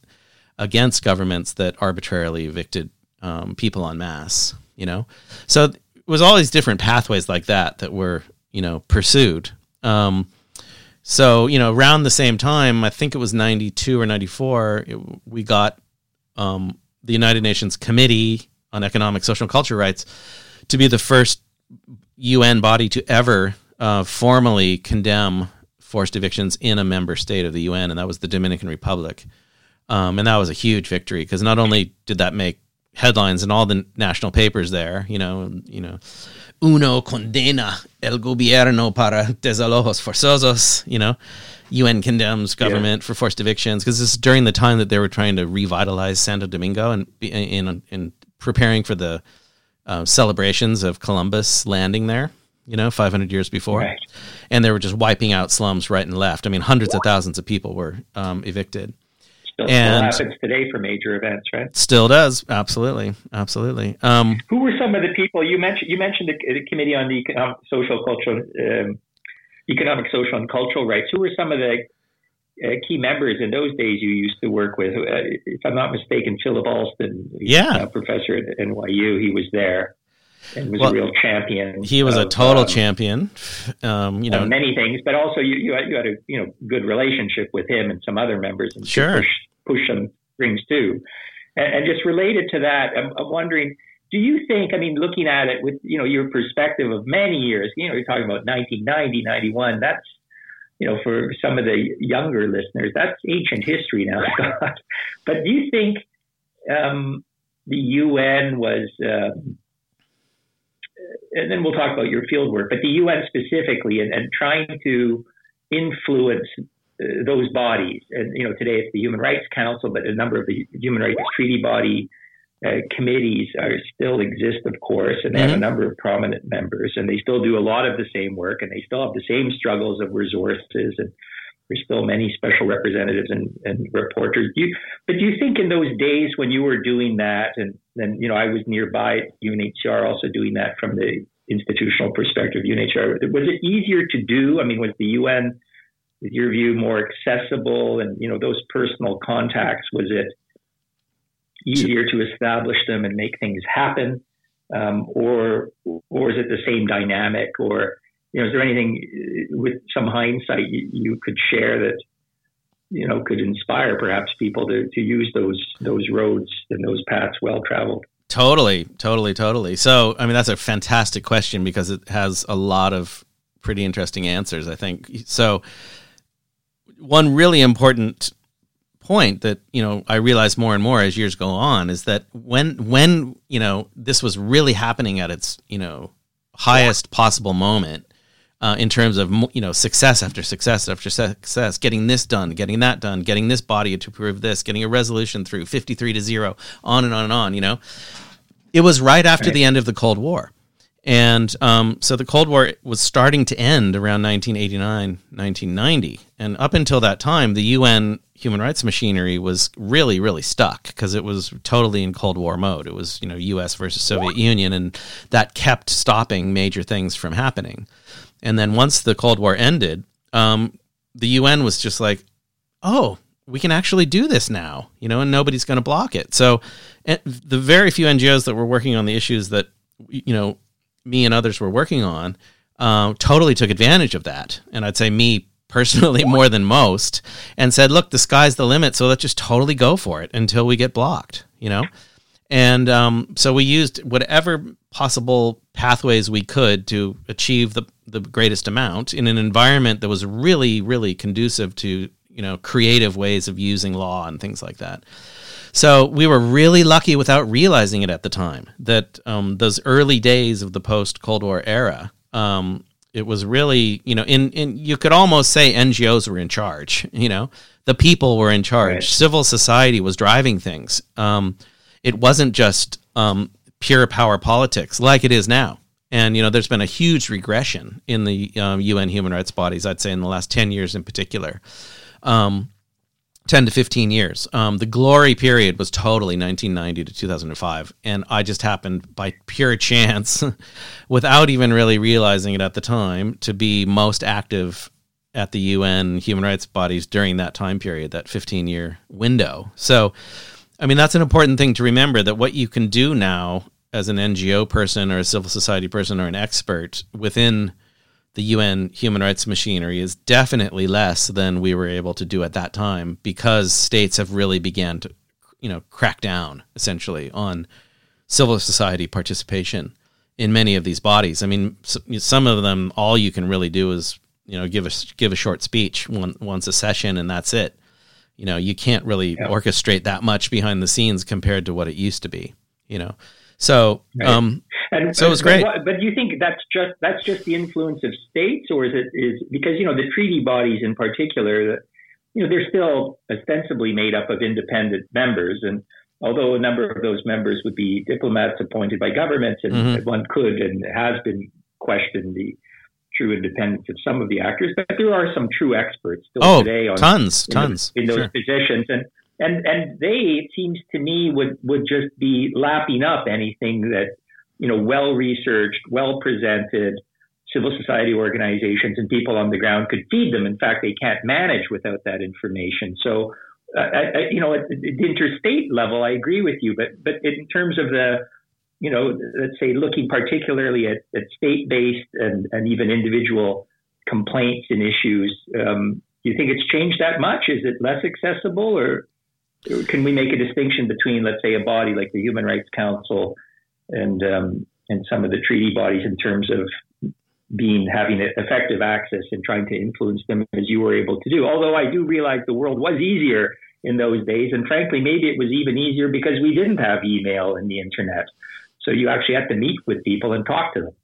against governments that arbitrarily evicted um, people en masse, you know? So it was all these different pathways like that that were, you know, pursued. Um, so, you know, around the same time, I think it was 92 or 94, it, we got um, the United Nations Committee on Economic, Social, and Cultural Rights to be the first UN body to ever uh, formally condemn forced evictions in a member state of the UN, and that was the Dominican Republic. Um, and that was a huge victory because not only did that make headlines in all the national papers there, you know, you know, uno condena el gobierno para desalojos forzosos, you know, UN condemns government yeah. for forced evictions because this is during the time that they were trying to revitalize Santo Domingo and in in, in preparing for the uh, celebrations of Columbus landing there. You know, 500 years before, right. and they were just wiping out slums right and left. I mean, hundreds of thousands of people were um, evicted. Still, and still happens today for major events, right? Still does, absolutely, absolutely. Um, Who were some of the people you mentioned? You mentioned the, the Committee on the Economic, Social, Cultural, um, Economic, Social, and Cultural Rights. Who were some of the uh, key members in those days you used to work with? Uh, if I'm not mistaken, Philip Alston, yeah, professor at NYU, he was there and was well, a real champion. He was of, a total um, champion. Um, you know, many things, but also you you had, you had, a you know good relationship with him and some other members, and sure. push, push some things too. And, and just related to that, I'm, I'm wondering do you think, I mean, looking at it with, you know, your perspective of many years, you know, you're talking about 1990, 91, that's, you know, for some of the younger listeners, that's ancient history now, but do you think um, the UN was, um, and then we'll talk about your field work, but the UN specifically and, and trying to influence uh, those bodies. And, you know, today it's the Human Rights Council, but a number of the Human Rights Treaty body uh, committees are still exist, of course, and they mm-hmm. have a mm-hmm. number of prominent members, and they still do a lot of the same work, and they still have the same struggles of resources, and there's still many special representatives and, and rapporteurs. You, but do you think in those days when you were doing that, and then you know I was nearby UNHCR also doing that from the institutional perspective, UNHCR, was it easier to do? I mean, was the UN, with your view, more accessible, and you know those personal contacts? Was it easier to establish them and make things happen, um, or or is it the same dynamic? Or you know, is there anything uh, with some hindsight you, you could share that you know could inspire perhaps people to, to use those those roads and those paths well traveled? Totally, totally, totally. So, I mean, that's a fantastic question because it has a lot of pretty interesting answers. I think so. One really important point that you know I realize more and more as years go on is that when when you know this was really happening at its you know highest possible moment uh, in terms of you know success after success after success, getting this done, getting that done, getting this body to prove this, getting a resolution through fifty three to zero, on and on and on. You know, it was right after right. the end of the Cold War. And um, so the Cold War was starting to end around 1989, 1990. And up until that time, the UN human rights machinery was really, really stuck because it was totally in Cold War mode. It was, you know, US versus Soviet Union, and that kept stopping major things from happening. And then once the Cold War ended, um, the UN was just like, oh, we can actually do this now, you know, and nobody's going to block it. So the very few NGOs that were working on the issues that, you know, me and others were working on uh, totally took advantage of that. And I'd say me personally more than most and said, look, the sky's the limit. So let's just totally go for it until we get blocked, you know? And um, so we used whatever possible pathways we could to achieve the, the greatest amount in an environment that was really, really conducive to, you know, creative ways of using law and things like that. So we were really lucky without realizing it at the time that um, those early days of the post Cold War era, um, it was really, you know, in, in you could almost say NGOs were in charge. You know, the people were in charge. Right. Civil society was driving things. Um, it wasn't just um, pure power politics like it is now. And you know, there's been a huge regression in the um, UN human rights bodies. I'd say in the last ten years, in particular. Um, 10 to 15 years. Um, the glory period was totally 1990 to 2005. And I just happened by pure chance, without even really realizing it at the time, to be most active at the UN human rights bodies during that time period, that 15 year window. So, I mean, that's an important thing to remember that what you can do now as an NGO person or a civil society person or an expert within the UN human rights machinery is definitely less than we were able to do at that time because states have really began to, you know, crack down essentially on civil society participation in many of these bodies. I mean, some of them, all you can really do is, you know, give a give a short speech one, once a session, and that's it. You know, you can't really yeah. orchestrate that much behind the scenes compared to what it used to be. You know, so, right. um, and, so it was great. But, but do you think that's just that's just the influence of states, or is it is because you know the treaty bodies in particular, you know, they're still ostensibly made up of independent members, and although a number of those members would be diplomats appointed by governments, and mm-hmm. one could and has been questioned the true independence of some of the actors, but there are some true experts still oh, today on tons, in tons the, in those sure. positions, and and and they it seems to me would would just be lapping up anything that you know well researched, well presented civil society organizations and people on the ground could feed them. In fact, they can't manage without that information. So, uh, I, you know, at the interstate level, I agree with you, but but in terms of the you know, let's say looking particularly at, at state-based and, and even individual complaints and issues, um, do you think it's changed that much? Is it less accessible, or can we make a distinction between, let's say, a body like the Human Rights Council and um, and some of the treaty bodies in terms of being having effective access and trying to influence them as you were able to do. Although I do realize the world was easier in those days, and frankly, maybe it was even easier because we didn't have email and the internet. So you actually had to meet with people and talk to them.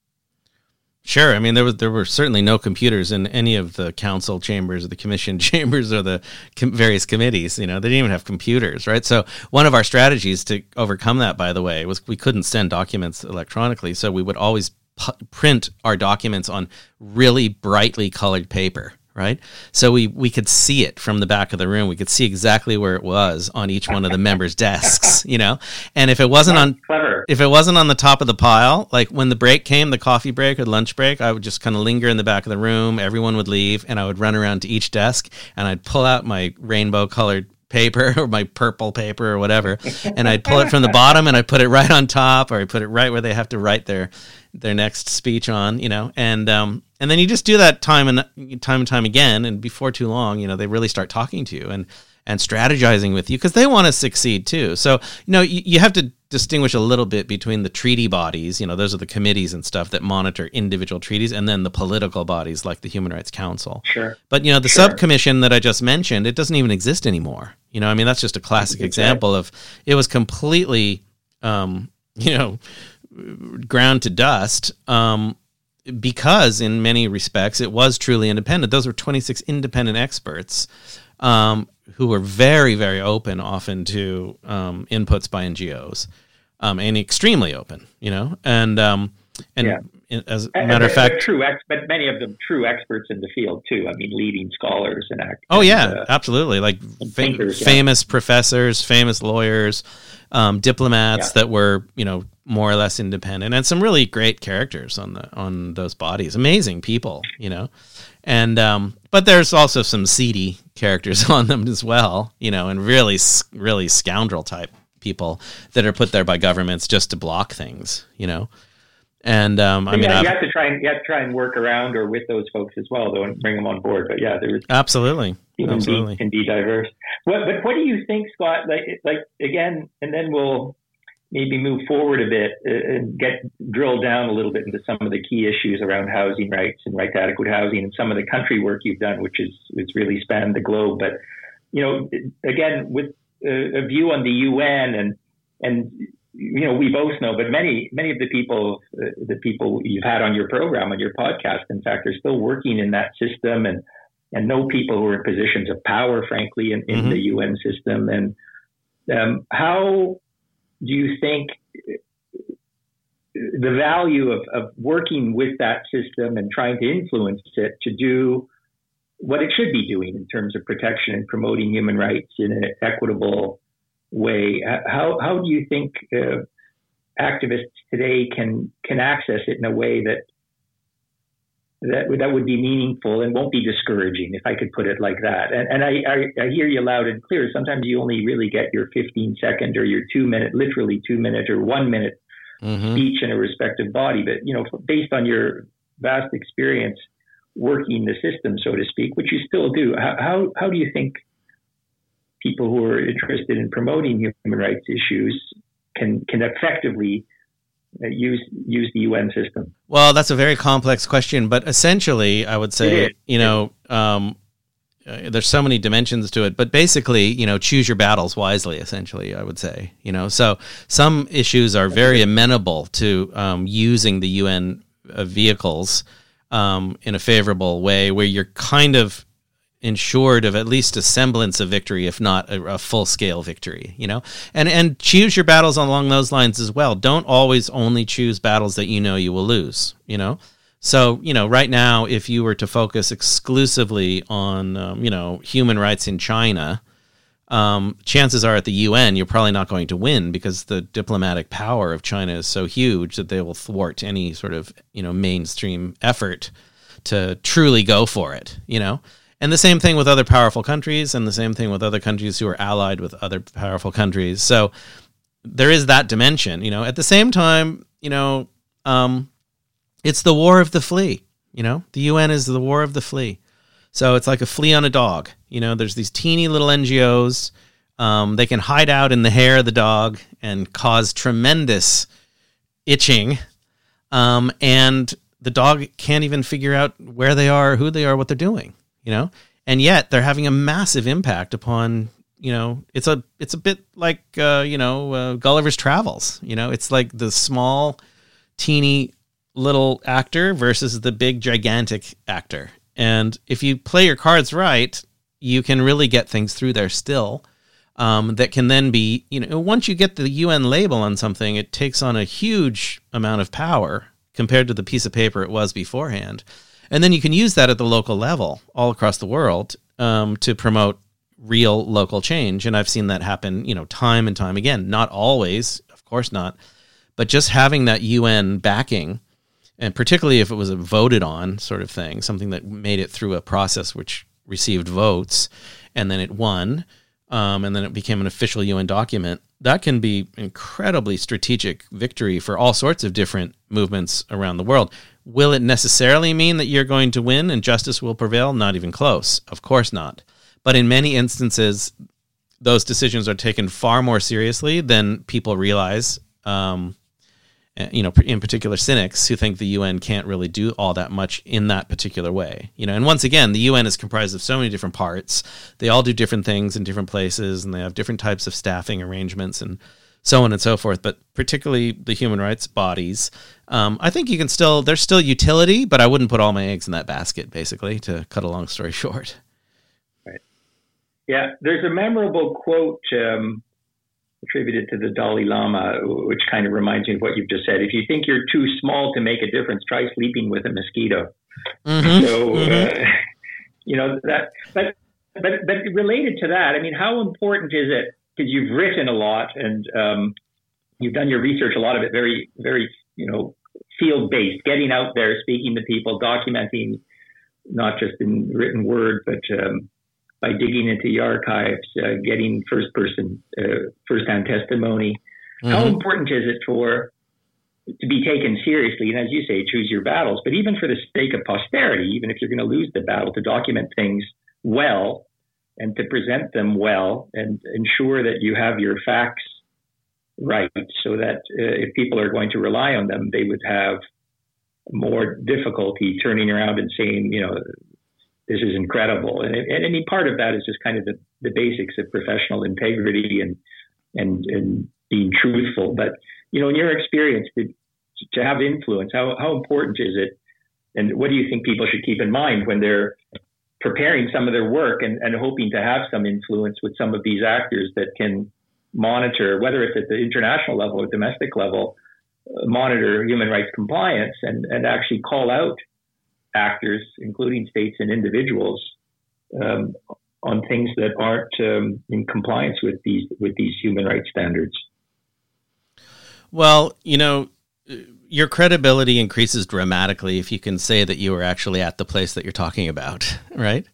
Sure. I mean, there was there were certainly no computers in any of the council chambers or the commission chambers or the com- various committees. You know, they didn't even have computers, right? So one of our strategies to overcome that, by the way, was we couldn't send documents electronically, so we would always pu- print our documents on really brightly colored paper right? So we we could see it from the back of the room. We could see exactly where it was on each one of the members' desks, you know. And if it wasn't on Clever. if it wasn't on the top of the pile, like when the break came, the coffee break or lunch break, I would just kind of linger in the back of the room. Everyone would leave, and I would run around to each desk and I'd pull out my rainbow colored paper or my purple paper or whatever and I'd pull it from the bottom and I'd put it right on top or I put it right where they have to write their their next speech on you know and um and then you just do that time and time and time again and before too long you know they really start talking to you. And and strategizing with you because they want to succeed too so you know you, you have to distinguish a little bit between the treaty bodies you know those are the committees and stuff that monitor individual treaties and then the political bodies like the human rights council sure but you know the sure. subcommission that i just mentioned it doesn't even exist anymore you know i mean that's just a classic example of it was completely um you know ground to dust um because in many respects it was truly independent. Those were 26 independent experts um, who were very, very open, often to um, inputs by NGOs, um, and extremely open. You know, and um, and yeah. as a matter of fact, true ex- but many of them true experts in the field too. I mean, leading scholars and actors. Oh yeah, uh, absolutely. Like thinkers, famous professors, famous lawyers, um, diplomats yeah. that were you know more or less independent, and some really great characters on the on those bodies. Amazing people, you know, and um, but there's also some seedy characters on them as well, you know, and really really scoundrel type people that are put there by governments just to block things, you know. And um, I mean, yeah, you have to try and you have to try and work around or with those folks as well, though, and bring them on board. But yeah, there is absolutely, absolutely can be diverse. What, but what do you think, Scott? Like, like again, and then we'll maybe move forward a bit uh, and get drill down a little bit into some of the key issues around housing rights and right to adequate housing and some of the country work you've done, which is is really spanned the globe. But you know, again, with a view on the UN and and you know we both know, but many many of the people uh, the people you've had on your program on your podcast, in fact, are still working in that system and and know people who are in positions of power, frankly, in, in mm-hmm. the UN system. And um, how do you think the value of, of working with that system and trying to influence it to do what it should be doing in terms of protection and promoting human rights in an equitable way. How how do you think uh, activists today can can access it in a way that that that would be meaningful and won't be discouraging, if I could put it like that. And, and I, I, I, hear you loud and clear. Sometimes you only really get your 15 second or your two minute, literally two minute or one minute mm-hmm. speech in a respective body. But you know, based on your vast experience working the system, so to speak, which you still do, how how, how do you think people who are interested in promoting human rights issues can can effectively use use the UN system? Well, that's a very complex question, but essentially, I would say, you know, um, uh, there's so many dimensions to it, but basically, you know, choose your battles wisely. Essentially, I would say, you know, so some issues are very amenable to um, using the UN uh, vehicles um, in a favorable way, where you're kind of ensured of at least a semblance of victory, if not a, a full scale victory, you know? And and choose your battles along those lines as well. Don't always only choose battles that you know you will lose, you know? So, you know, right now, if you were to focus exclusively on, um, you know, human rights in China, um, chances are at the UN, you're probably not going to win because the diplomatic power of China is so huge that they will thwart any sort of, you know, mainstream effort to truly go for it, you know? And the same thing with other powerful countries, and the same thing with other countries who are allied with other powerful countries. So there is that dimension. You know, at the same time, you know, um, it's the war of the flea. You know, the UN is the war of the flea. So it's like a flea on a dog. You know, there's these teeny little NGOs. Um, they can hide out in the hair of the dog and cause tremendous itching. Um, and the dog can't even figure out where they are, who they are, what they're doing you know, and yet they're having a massive impact upon you know it's a it's a bit like uh, you know uh, Gulliver's Travels. You know, it's like the small, teeny little actor versus the big gigantic actor. And if you play your cards right, you can really get things through there still. Um, that can then be, you know, once you get the UN label on something, it takes on a huge amount of power compared to the piece of paper it was beforehand and then you can use that at the local level all across the world um, to promote real local change. And i've seen that happen you know time and time again. Not always of course not. But just having that un backing and particularly if it was a voted on sort of thing something that made it through a process which received votes and then it won um, and then it became an official un document that can be incredibly strategic victory for all sorts of different movements around the world Will it necessarily mean that you're going to win and justice will prevail? Not even close. Of course not. But in many instances, those decisions are taken far more seriously than people realize. Um, eh, you know, in particular, cynics who think the UN can't really do all that much in that particular way. You know, and once again, the UN is comprised of so many different parts. They all do different things in different places, and they have different types of staffing arrangements and so on and so forth. But particularly the human rights bodies, um, I think you can still there's still utility, but I wouldn't put all my eggs in that basket. Basically, to cut a long story short. Right. Yeah, there's a memorable quote um, attributed to the Dalai Lama, which kind of reminds me of what you've just said. If you think you're too small to make a difference, try sleeping with a mosquito. Mm-hmm. So, mm-hmm. Uh, you know that, but but but related to that, I mean, how important is it you've written a lot and um, you've done your research, a lot of it very, very, you know, field based, getting out there, speaking to people, documenting not just in written word, but um, by digging into the archives, uh, getting first person, uh, first hand testimony. Mm-hmm. How important is it for to be taken seriously? And as you say, choose your battles, but even for the sake of posterity, even if you're going to lose the battle, to document things well and to present them well and ensure that you have your facts right so that uh, if people are going to rely on them, they would have more difficulty turning around and saying, you know, this is incredible. And, and mean, part of that is just kind of the, the basics of professional integrity and, and, and being truthful. But, you know, in your experience, to, to have influence, how, how important is it? And what do you think people should keep in mind when they're preparing some of their work and, and hoping to have some influence with some of these actors that can monitor, whether it's at the international level or domestic level, uh, monitor human rights compliance and, and actually call out actors, including states and individuals, um, on things that aren't um, in compliance with these with these human rights standards. Well, you know, your credibility increases dramatically if you can say that you were actually at the place that you're talking about, right?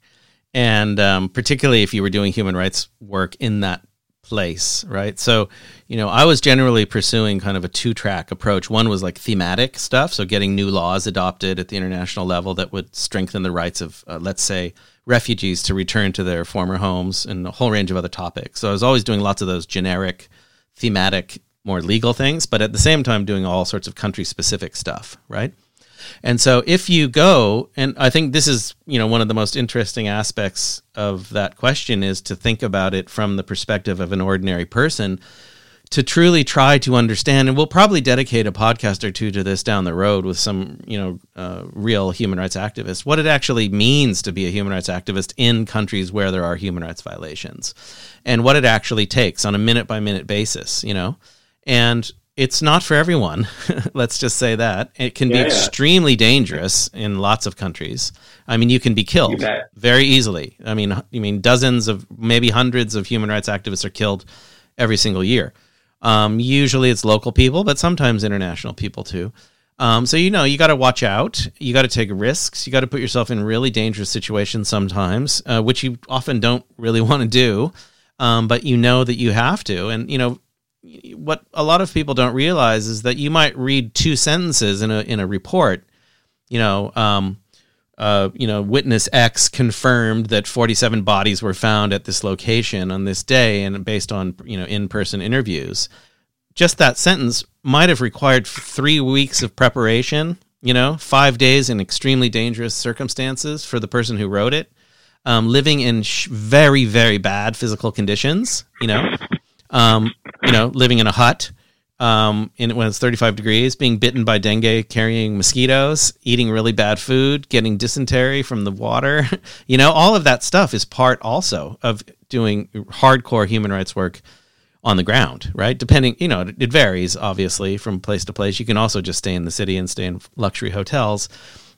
And um, particularly if you were doing human rights work in that place, right? So, you know, I was generally pursuing kind of a two track approach. One was like thematic stuff, so getting new laws adopted at the international level that would strengthen the rights of, uh, let's say, refugees to return to their former homes and a whole range of other topics. So I was always doing lots of those generic, thematic, more legal things, but at the same time doing all sorts of country specific stuff, right? And so if you go, and I think this is, you know, one of the most interesting aspects of that question is to think about it from the perspective of an ordinary person to truly try to understand and we'll probably dedicate a podcast or two to this down the road with some you know uh, real human rights activists what it actually means to be a human rights activist in countries where there are human rights violations and what it actually takes on a minute by minute basis you know and it's not for everyone. Let's just say that it can yeah, be extremely dangerous in lots of countries. I mean, you can be killed very easily. I mean, I mean, dozens of maybe hundreds of human rights activists are killed every single year. Um, usually, it's local people, but sometimes international people too. Um, so you know, you got to watch out. You got to take risks. You got to put yourself in really dangerous situations sometimes, uh, which you often don't really want to do. Um, but you know that you have to, and you know what a lot of people don't realize is that you might read two sentences in a in a report. You know, um, uh, you know, witness X confirmed that 47 bodies were found at this location on this day, and based on you know in-person interviews, just that sentence might have required three weeks of preparation. You know, five days in extremely dangerous circumstances for the person who wrote it, um, living in sh- very very bad physical conditions. You know, um, you know, living in a hut um, in, when it's 35 degrees, being bitten by dengue, carrying mosquitoes, eating really bad food, getting dysentery from the water. you know, all of that stuff is part also of doing hardcore human rights work on the ground, right? Depending, you know, it varies obviously from place to place. You can also just stay in the city and stay in luxury hotels.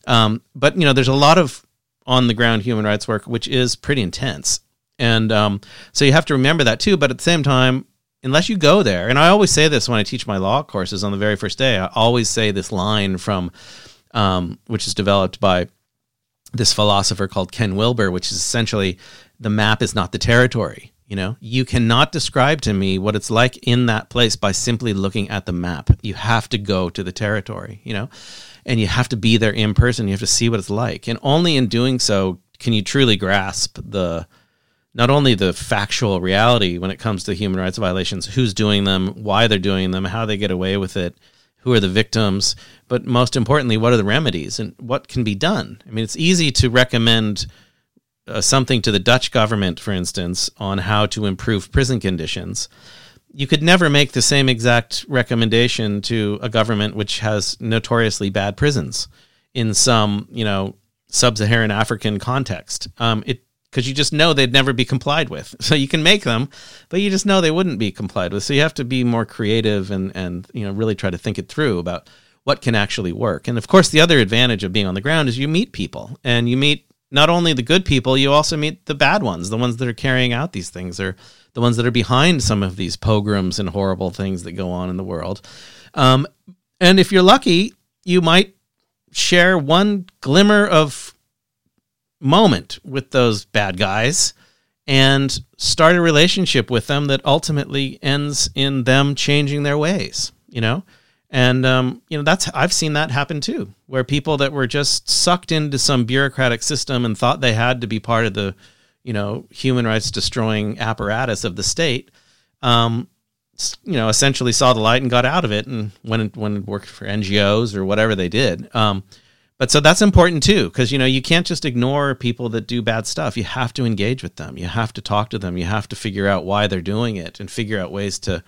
Um, but, you know, there's a lot of on the ground human rights work, which is pretty intense. And um, so you have to remember that too. But at the same time, unless you go there, and I always say this when I teach my law courses on the very first day, I always say this line from, um, which is developed by this philosopher called Ken Wilber, which is essentially the map is not the territory. You know, you cannot describe to me what it's like in that place by simply looking at the map. You have to go to the territory, you know, and you have to be there in person. You have to see what it's like. And only in doing so can you truly grasp the, not only the factual reality when it comes to human rights violations, who's doing them, why they're doing them, how they get away with it, who are the victims, but most importantly, what are the remedies and what can be done? I mean, it's easy to recommend uh, something to the Dutch government, for instance, on how to improve prison conditions. You could never make the same exact recommendation to a government which has notoriously bad prisons in some, you know, sub-Saharan African context. Um, it because you just know they'd never be complied with. So you can make them, but you just know they wouldn't be complied with. So you have to be more creative and and you know really try to think it through about what can actually work. And of course, the other advantage of being on the ground is you meet people and you meet not only the good people, you also meet the bad ones, the ones that are carrying out these things or the ones that are behind some of these pogroms and horrible things that go on in the world. Um, and if you're lucky, you might share one glimmer of moment with those bad guys and start a relationship with them that ultimately ends in them changing their ways, you know? And um, you know that's I've seen that happen too, where people that were just sucked into some bureaucratic system and thought they had to be part of the, you know, human rights destroying apparatus of the state, um, you know, essentially saw the light and got out of it and went and, went and worked for NGOs or whatever they did. Um, but so that's important too, because you know you can't just ignore people that do bad stuff. You have to engage with them. You have to talk to them. You have to figure out why they're doing it and figure out ways to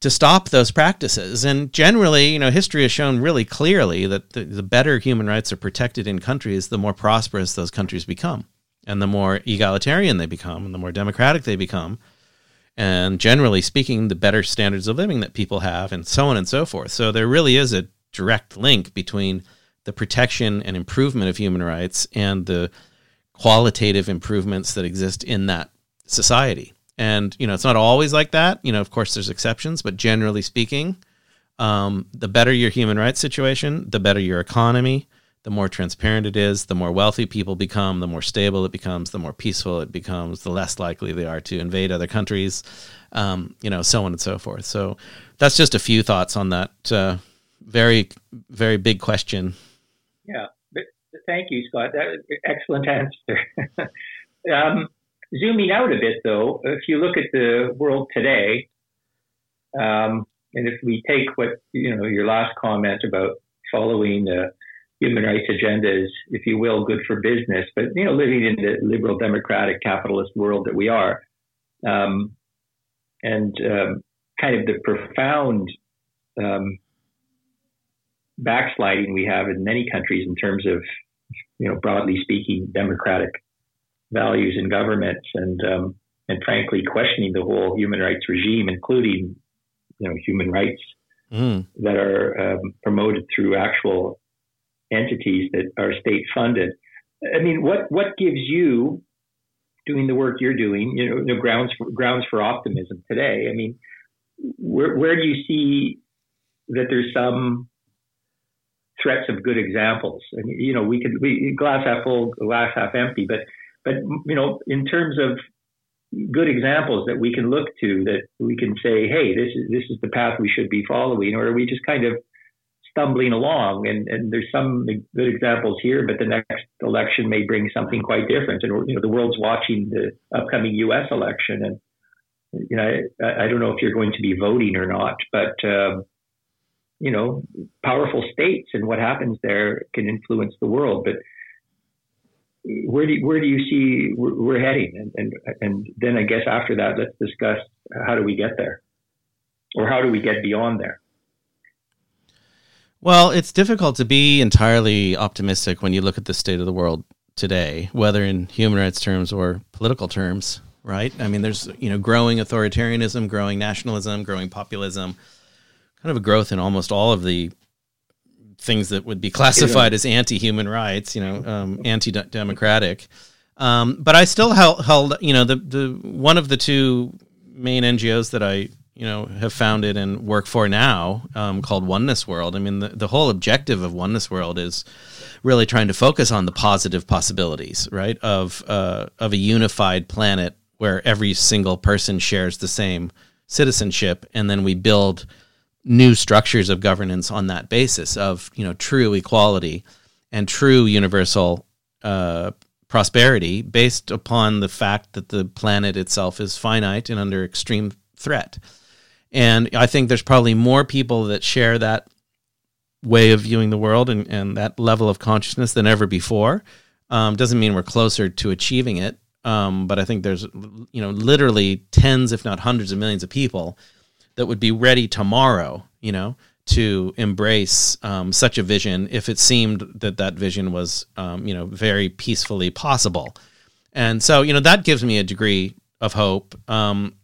to stop those practices. And generally, you know, history has shown really clearly that the, the better human rights are protected in countries, the more prosperous those countries become, and the more egalitarian they become, and the more democratic they become. And generally speaking, the better standards of living that people have, and so on and so forth. So there really is a direct link between the protection and improvement of human rights and the qualitative improvements that exist in that society. And you know, it's not always like that. You know, of course, there's exceptions, but generally speaking, um, the better your human rights situation, the better your economy, the more transparent it is, the more wealthy people become, the more stable it becomes, the more peaceful it becomes, the less likely they are to invade other countries, um, you know, so on and so forth. So that's just a few thoughts on that uh, very, very big question. Yeah, thank you, Scott. That was excellent answer. um, zooming out a bit, though, if you look at the world today, um, and if we take what you know your last comment about following the human rights agenda is, if you will, good for business, but you know, living in the liberal democratic capitalist world that we are, um, and um, kind of the profound um, backsliding we have in many countries in terms of, you know, broadly speaking, democratic values in governments, and um, and frankly, questioning the whole human rights regime, including, you know, human rights mm. that are um, promoted through actual entities that are state funded. I mean, what what gives you doing the work you're doing, you know, grounds for, grounds for optimism today? I mean, where where do you see that there's some threats of good examples? And you know, we could we glass half full, glass half empty, but but you know, in terms of good examples that we can look to that we can say, hey, this is this is the path we should be following, or are we just kind of stumbling along. And, and there's some good examples here, but the next election may bring something quite different. And you know, the world's watching the upcoming U.S. election, and you know, I, I don't know if you're going to be voting or not, but um, you know, powerful states and what happens there can influence the world. But where do you, where do you see we're, heading? And, and and then I guess after that, let's discuss how do we get there, or how do we get beyond there. Well, it's difficult to be entirely optimistic when you look at the state of the world today, whether in human rights terms or political terms, right? I mean, there's, you know, growing authoritarianism, growing nationalism, growing populism, kind of a growth in almost all of the things that would be classified as anti-human rights, you know, um, anti-democratic. Um, but I still held, held, you know, the, the one of the two main NGOs that I you know have founded and work for now um, called oneness world i mean the, the whole objective of oneness world is really trying to focus on the positive possibilities right of uh, of a unified planet where every single person shares the same citizenship and then we build new structures of governance on that basis of you know true equality and true universal uh, prosperity based upon the fact that the planet itself is finite and under extreme threat and I think there's probably more people that share that way of viewing the world and, and that level of consciousness than ever before. Um, doesn't mean we're closer to achieving it. Um, but I think there's, you know, literally tens, if not hundreds of millions of people that would be ready tomorrow, you know, to embrace um, such a vision if it seemed that that vision was, um, you know, very peacefully possible. And so, you know, that gives me a degree of hope. Um,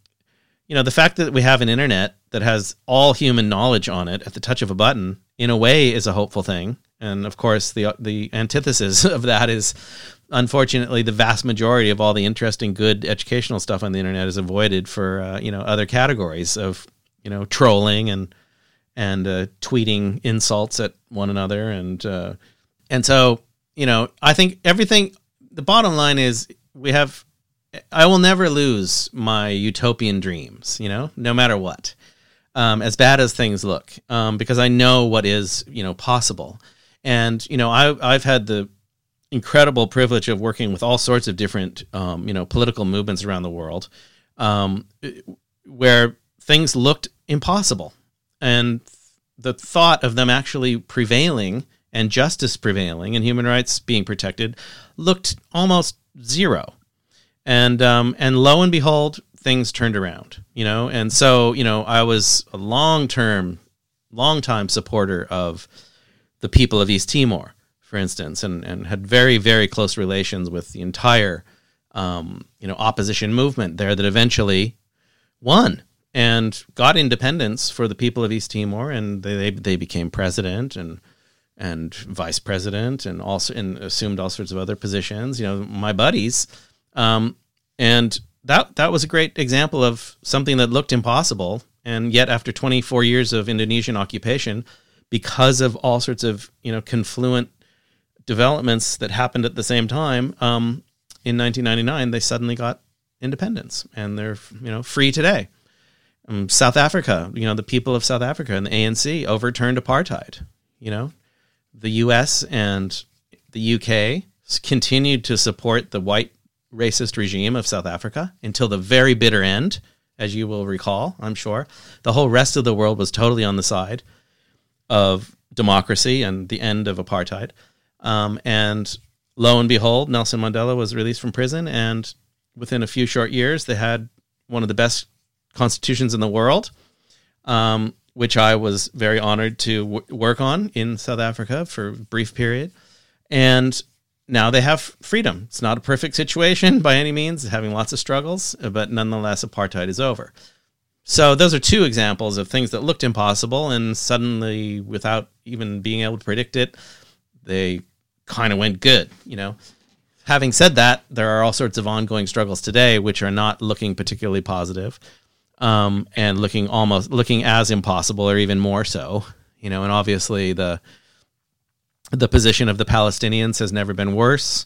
you know, the fact that we have an internet that has all human knowledge on it at the touch of a button, in a way, is a hopeful thing. And of course, the the antithesis of that is, unfortunately, the vast majority of all the interesting, good educational stuff on the internet is avoided for uh, you know other categories of you know trolling and and uh, tweeting insults at one another and uh, and so you know I think everything. The bottom line is we have I will never lose my utopian dreams, you know, no matter what, um, as bad as things look, um, because I know what is, you know, possible. And, you know, I, I've had the incredible privilege of working with all sorts of different, um, you know, political movements around the world um, where things looked impossible. And the thought of them actually prevailing and justice prevailing and human rights being protected looked almost zero and um, and lo and behold, things turned around. You know, and so you know, I was a long term, long time supporter of the people of East Timor, for instance, and and had very very close relations with the entire um, you know opposition movement there that eventually won and got independence for the people of East Timor, and they they, became president and and vice president, and also and assumed all sorts of other positions. You know, my buddies, um, and that that was a great example of something that looked impossible, and yet after 24 years of Indonesian occupation, because of all sorts of you know confluent developments that happened at the same time, um, in 1999 they suddenly got independence and they're you know free today. Um, South Africa, you know, the people of South Africa and the ANC overturned apartheid. You know, the U.S. and the UK continued to support the white racist regime of South Africa until the very bitter end, as you will recall, I'm sure. The whole rest of the world was totally on the side of democracy and the end of apartheid. Um, and lo and behold, Nelson Mandela was released from prison, and within a few short years, they had one of the best constitutions in the world, um, which I was very honored to w- work on in South Africa for a brief period. And now they have freedom. It's not a perfect situation by any means, having lots of struggles, but nonetheless, apartheid is over. So those are two examples of things that looked impossible, and suddenly, without even being able to predict it, they kind of went good. You know. Having said that, there are all sorts of ongoing struggles today, which are not looking particularly positive, um, and looking almost looking as impossible, or even more so. You know, and obviously the the position of the Palestinians has never been worse.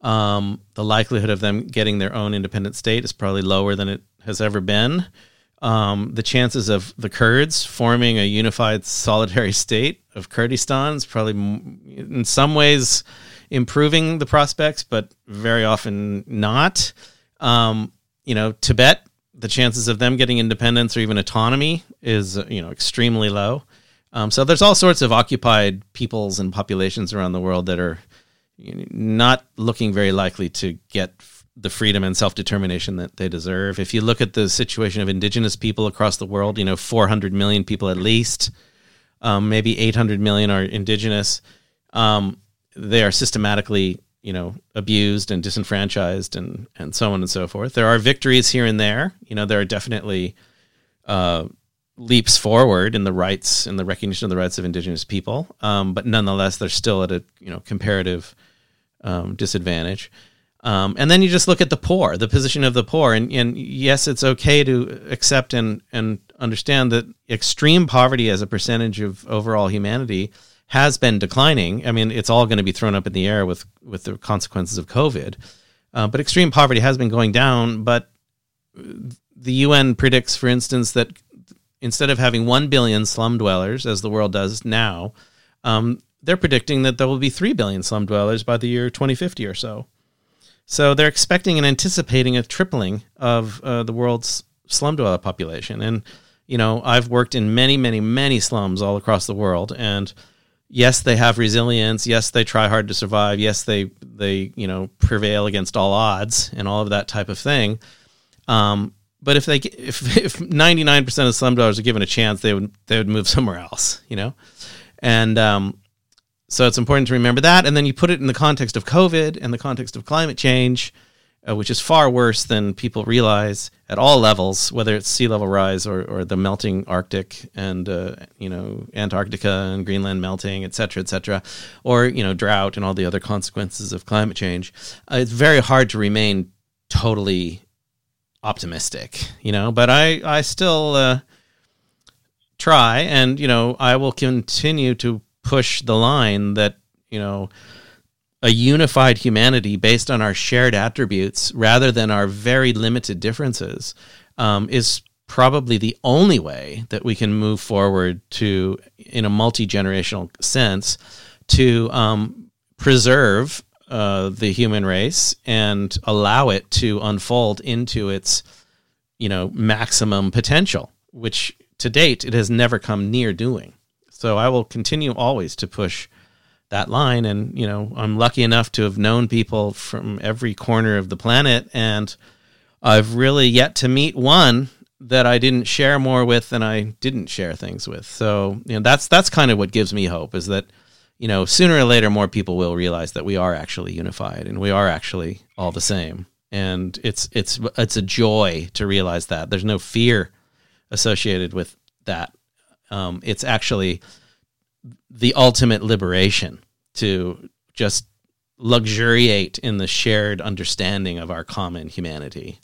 Um, the likelihood of them getting their own independent state is probably lower than it has ever been. Um, the chances of the Kurds forming a unified solitary state of Kurdistan is probably, in some ways, improving the prospects, but very often not. Um, you know, Tibet, the chances of them getting independence or even autonomy is you know extremely low. Um, so there's all sorts of occupied peoples and populations around the world that are not looking very likely to get the freedom and self determination that they deserve. If you look at the situation of indigenous people across the world, you know, 400 million people at least, um, maybe 800 million are indigenous. Um, they are systematically, you know, abused and disenfranchised and, and so on and so forth. There are victories here and there. You know, there are definitely uh, leaps forward in the rights and the recognition of the rights of indigenous people, um, but nonetheless, they're still at a you know comparative um, disadvantage. Um, and then you just look at the poor, the position of the poor, and, and yes, it's okay to accept and and understand that extreme poverty as a percentage of overall humanity has been declining. I mean, it's all going to be thrown up in the air with with the consequences of COVID, uh, but extreme poverty has been going down. But the UN predicts, for instance, that instead of having 1 billion slum dwellers, as the world does now, um, they're predicting that there will be 3 billion slum dwellers by the year 2050 or so. So they're expecting and anticipating a tripling of uh, the world's slum dweller population. And, you know, I've worked in many, many, many slums all across the world. And yes, they have resilience. Yes, they try hard to survive. Yes, they, they you know, prevail against all odds and all of that type of thing. Um, but if they if if ninety nine percent of slum dwellers are given a chance, they would they would move somewhere else, you know, and um, so it's important to remember that. And then you put it in the context of COVID and the context of climate change, uh, which is far worse than people realize at all levels, whether it's sea level rise or, or the melting Arctic and uh, you know Antarctica and Greenland melting, et cetera, et cetera, or you know drought and all the other consequences of climate change. Uh, it's very hard to remain totally optimistic, you know, but I, I still uh, try and, you know, I will continue to push the line that, you know, a unified humanity based on our shared attributes rather than our very limited differences um, is probably the only way that we can move forward to, in a multi generational sense, to um, preserve uh, the human race and allow it to unfold into its, you know, maximum potential, which to date it has never come near doing. So I will continue always to push that line. And, you know, I'm lucky enough to have known people from every corner of the planet. And I've really yet to meet one that I didn't share more with than I didn't share things with. So, you know, that's, that's kind of what gives me hope is that, you know, sooner or later, more people will realize that we are actually unified and we are actually all the same. And it's it's it's a joy to realize that there's no fear associated with that. Um, it's actually the ultimate liberation to just luxuriate in the shared understanding of our common humanity.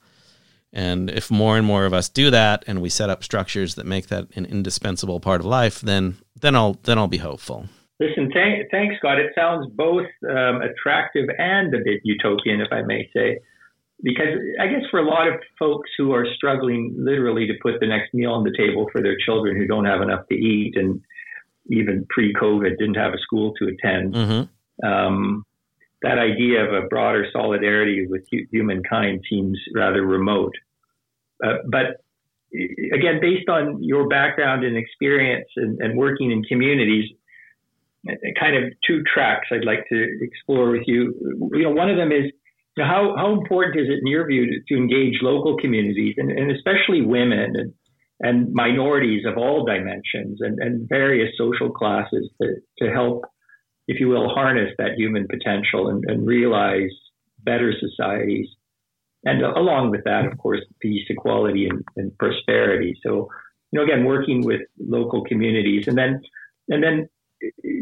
And if more and more of us do that, and we set up structures that make that an indispensable part of life, then then I'll then I'll be hopeful. Listen, thank, thanks, Scott. It sounds both um, attractive and a bit utopian, if I may say, because I guess for a lot of folks who are struggling literally to put the next meal on the table for their children who don't have enough to eat, and even pre-COVID didn't have a school to attend, mm-hmm. um, that idea of a broader solidarity with humankind seems rather remote. Uh, but again, based on your background and experience and, and, working in communities, kind of two tracks I'd like to explore with you. You know, one of them is you know, how how important is it in your view to, to engage local communities and, and especially women and and minorities of all dimensions and, and various social classes to, to help if you will, harness that human potential and, and realize better societies. And along with that, of course, peace, equality, and, and, prosperity. So, you know, again, working with local communities, and then, and then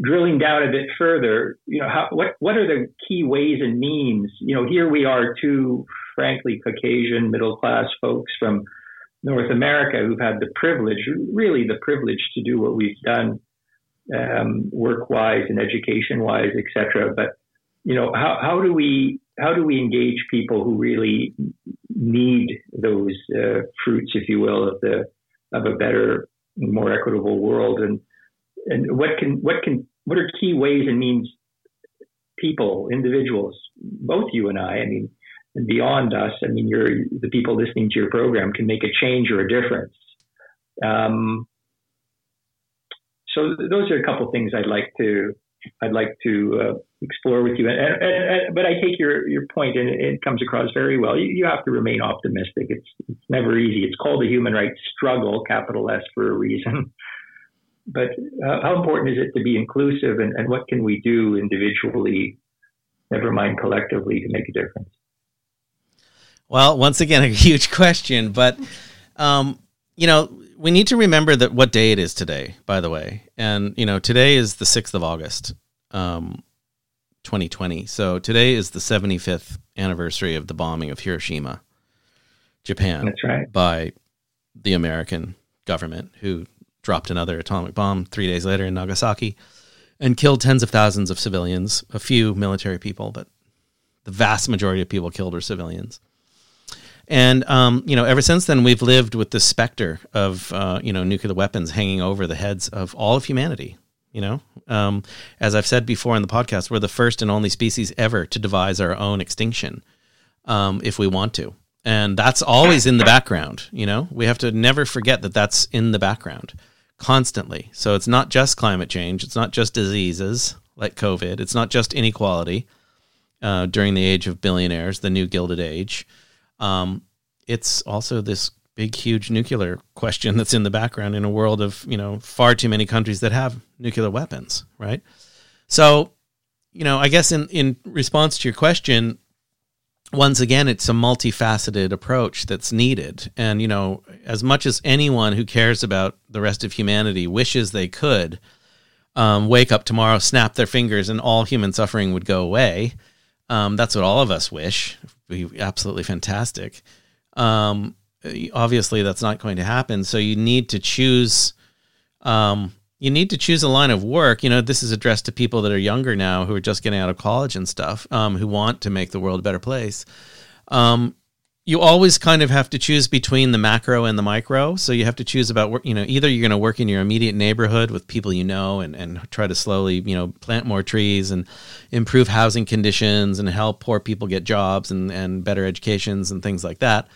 drilling down a bit further, you know, how, what what are the key ways and means? You know, here we are, two frankly Caucasian middle class folks from North America who've had the privilege, really the privilege, to do what we've done um, work wise and education wise, etc. But you know, how, how do we how do we engage people who really need those uh, fruits, if you will, of the of a better, more equitable world, and and what can what can what are key ways and means people, individuals, both you and I, I mean, beyond us, I mean, you're the people listening to your program can make a change or a difference. Um, so those are a couple of things I'd like to I'd like to uh, explore with you. And, and, and, but I take your your point, and it, comes across very well. You, you, have to remain optimistic. It's it's never easy. It's called a human rights struggle, capital S, for a reason. But uh, how important is it to be inclusive, and, and what can we do individually, never mind collectively, to make a difference? Well, once again, a huge question, but um, you know we need to remember that what day it is today, by the way. And, you know, today is the 6th of August, um, 2020. So today is the 75th anniversary of the bombing of Hiroshima, Japan. Right. By the American government, who dropped another atomic bomb three days later in Nagasaki and killed tens of thousands of civilians, a few military people, but the vast majority of people killed were civilians. And um, you know, ever since then, we've lived with the specter of uh, you know nuclear weapons hanging over the heads of all of humanity. You know, um, as I've said before in the podcast, we're the first and only species ever to devise our own extinction, um, if we want to, and that's always in the background. You know, we have to never forget that that's in the background constantly. So it's not just climate change, it's not just diseases like COVID, it's not just inequality uh, during the age of billionaires, the new gilded age. Um, it's also this big, huge nuclear question that's in the background in a world of you know far too many countries that have nuclear weapons, right? So, you know, I guess in in response to your question, once again, it's a multifaceted approach that's needed. And, you know, as much as anyone who cares about the rest of humanity wishes they could um, wake up tomorrow, snap their fingers, and all human suffering would go away, um, that's what all of us wish. Be absolutely fantastic. Um, obviously, that's not going to happen. So you need to choose. Um, you need to choose a line of work. You know, this is addressed to people that are younger now, who are just getting out of college and stuff, um, who want to make the world a better place. Um, you always kind of have to choose between the macro and the micro. So you have to choose about, you know, either you're going to work in your immediate neighborhood with people you know and, and try to slowly, you know, plant more trees and improve housing conditions and help poor people get jobs and, and better educations and things like that.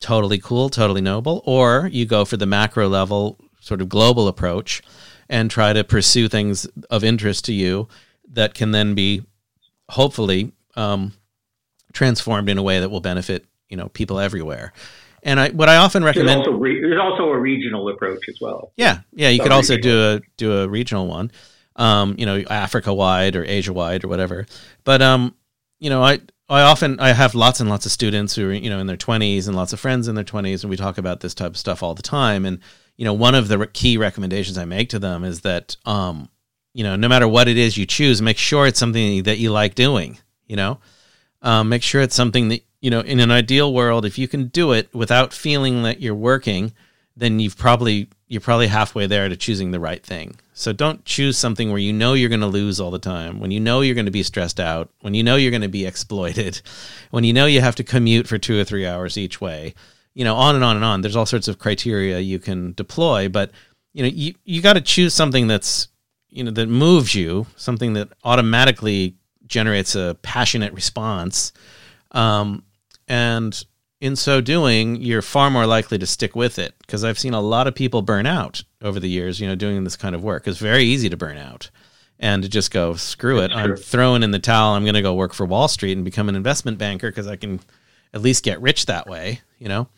Totally cool, totally noble. Or you go for the macro level, sort of global approach and try to pursue things of interest to you that can then be hopefully um, transformed in a way that will benefit you know people everywhere. And I, what I often recommend, there's also, re- there's also a regional approach as well. Yeah, yeah, you could also do a do a regional one, um, you know, Africa wide or Asia wide or whatever. But um, you know, I I often I have lots and lots of students who are you know in their twenties and lots of friends in their twenties, and we talk about this type of stuff all the time. And you know, one of the key recommendations I make to them is that um, you know, no matter what it is you choose, make sure it's something that you like doing. You know, um, make sure it's something that you know. In an ideal world, if you can do it without feeling that you're working, then you've probably you're probably halfway there to choosing the right thing. So don't choose something where you know you're going to lose all the time, when you know you're going to be stressed out, when you know you're going to be exploited, when you know you have to commute for two or three hours each way, you know, on and on and on. There's all sorts of criteria you can deploy, but you know, you, you got to choose something that's, you know, that moves you, something that automatically generates a passionate response. Um, and in so doing, you're far more likely to stick with it because I've seen a lot of people burn out over the years, you know, doing this kind of work. It's very easy to burn out and to just go, screw it. I'm throwing in the towel. I'm going to go work for Wall Street and become an investment banker because I can at least get rich that way, you know?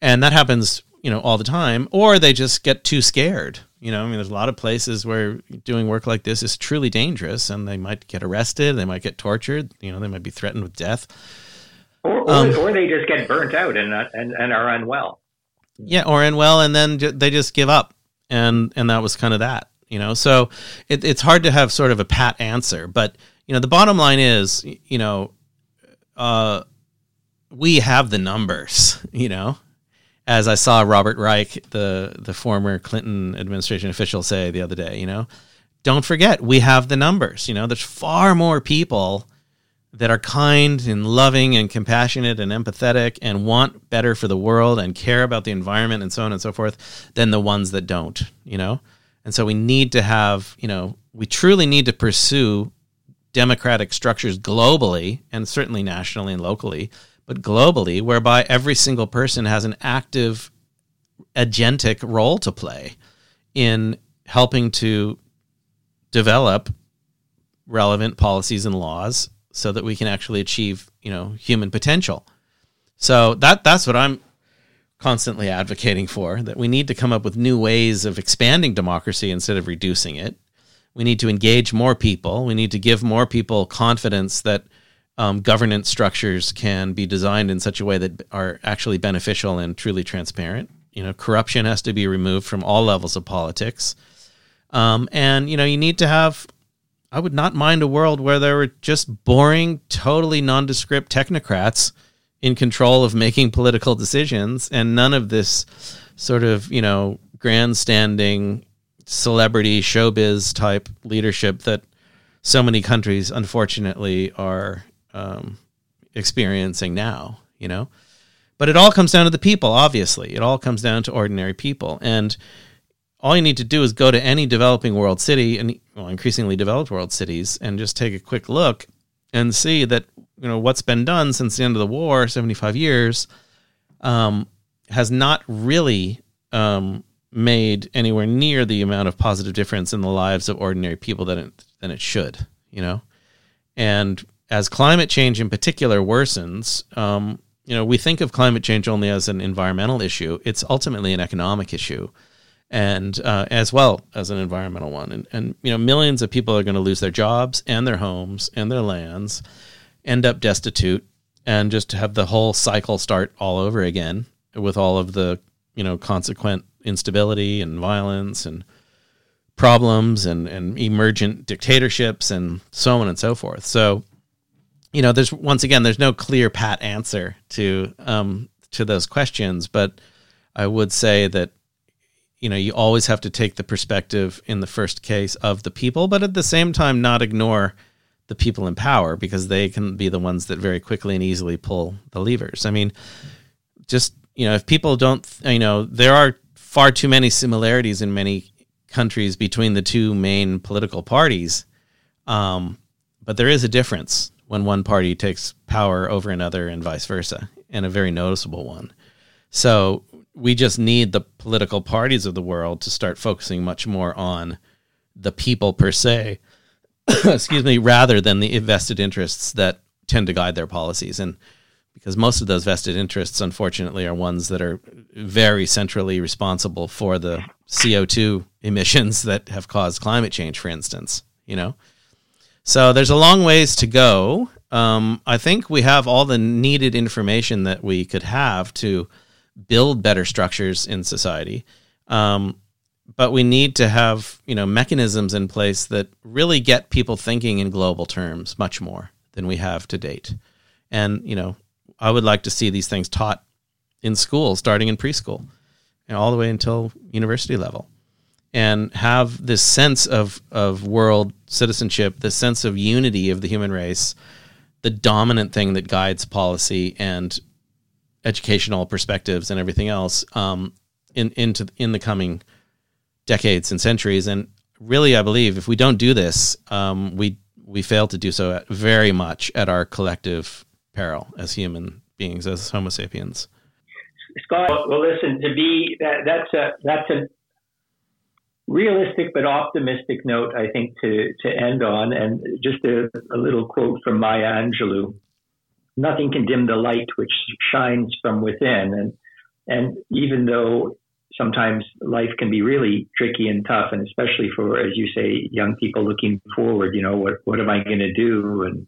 And that happens, you know, all the time. Or they just get too scared. You know, I mean, there's a lot of places where doing work like this is truly dangerous and they might get arrested, they might get tortured, you know, they might be threatened with death or, or, um, or they just get burnt out and, and, and are unwell. Yeah, or unwell, and then they just give up, and and that was kind of that, you know. So it, it's hard to have sort of a pat answer, but you know, the bottom line is, you know, uh, we have the numbers, you know. As I saw Robert Reich, the the former Clinton administration official, say the other day, you know, don't forget we have the numbers. You know, there's far more people that are kind and loving and compassionate and empathetic and want better for the world and care about the environment and so on and so forth than the ones that don't, you know? And so we need to have, you know, we truly need to pursue democratic structures globally and certainly nationally and locally, but globally, whereby every single person has an active agentic role to play in helping to develop relevant policies and laws so that we can actually achieve you know human potential. So that that's what i'm constantly advocating for that we need to come up with new ways of expanding democracy instead of reducing it. We need to engage more people. We need to give more people confidence that um, governance structures can be designed in such a way that are actually beneficial and truly transparent. You know corruption has to be removed from all levels of politics. Um, and you know you need to have I would not mind a world where there were just boring, totally nondescript technocrats in control of making political decisions and none of this sort of, you know, grandstanding celebrity showbiz type leadership that so many countries unfortunately are um, experiencing now, you know? But it all comes down to the people, obviously. It all comes down to ordinary people. And all you need to do is go to any developing world city and well, increasingly developed world cities and just take a quick look and see that you know what's been done since the end of the war 75 years um, has not really um, made anywhere near the amount of positive difference in the lives of ordinary people that it, than it should you know? And as climate change in particular worsens um, you know we think of climate change only as an environmental issue. It's ultimately an economic issue and uh, as well as an environmental one. And, and you know, millions of people are going to lose their jobs and their homes and their lands, end up destitute, and just have the whole cycle start all over again with all of the you know consequent instability and violence and problems and, and emergent dictatorships and so on and so forth. So, you know, there's once again, there's no clear pat answer to um, to those questions, but I would say that you know you always have to take the perspective in the first case of the people but at the same time not ignore the people in power because they can be the ones that very quickly and easily pull the levers. I mean just you know if people don't you know there are far too many similarities in many countries between the two main political parties um, but there is a difference when one party takes power over another and vice versa and a very noticeable one. So we just need the political parties of the world to start focusing much more on the people per se, excuse me, rather than the vested interests that tend to guide their policies. And because most of those vested interests, unfortunately, are ones that are very centrally responsible for the CO2 emissions that have caused climate change, for instance, you know? So there's a long ways to go. Um, I think we have all the needed information that we could have to build better structures in society. Um, but we need to have you know mechanisms in place that really get people thinking in global terms much more than we have to date. And you know, I would like to see these things taught in school, starting in preschool, and all the way until university level, and have this sense of of world citizenship, this sense of unity of the human race, the dominant thing that guides policy and educational perspectives and everything else um, in into in the coming decades and centuries. And really, I believe if we don't do this, um, we we fail to do so at, very much at our collective peril as human beings, as Homo sapiens. Scott, well, listen. To be that, that's a that's a realistic but optimistic note, I think, to to end on, and just a, a little quote from Maya Angelou nothing can dim the light which shines from within. And and even though sometimes life can be really tricky and tough, and especially for, as you say, young people looking forward, you know, what what am I going to do, and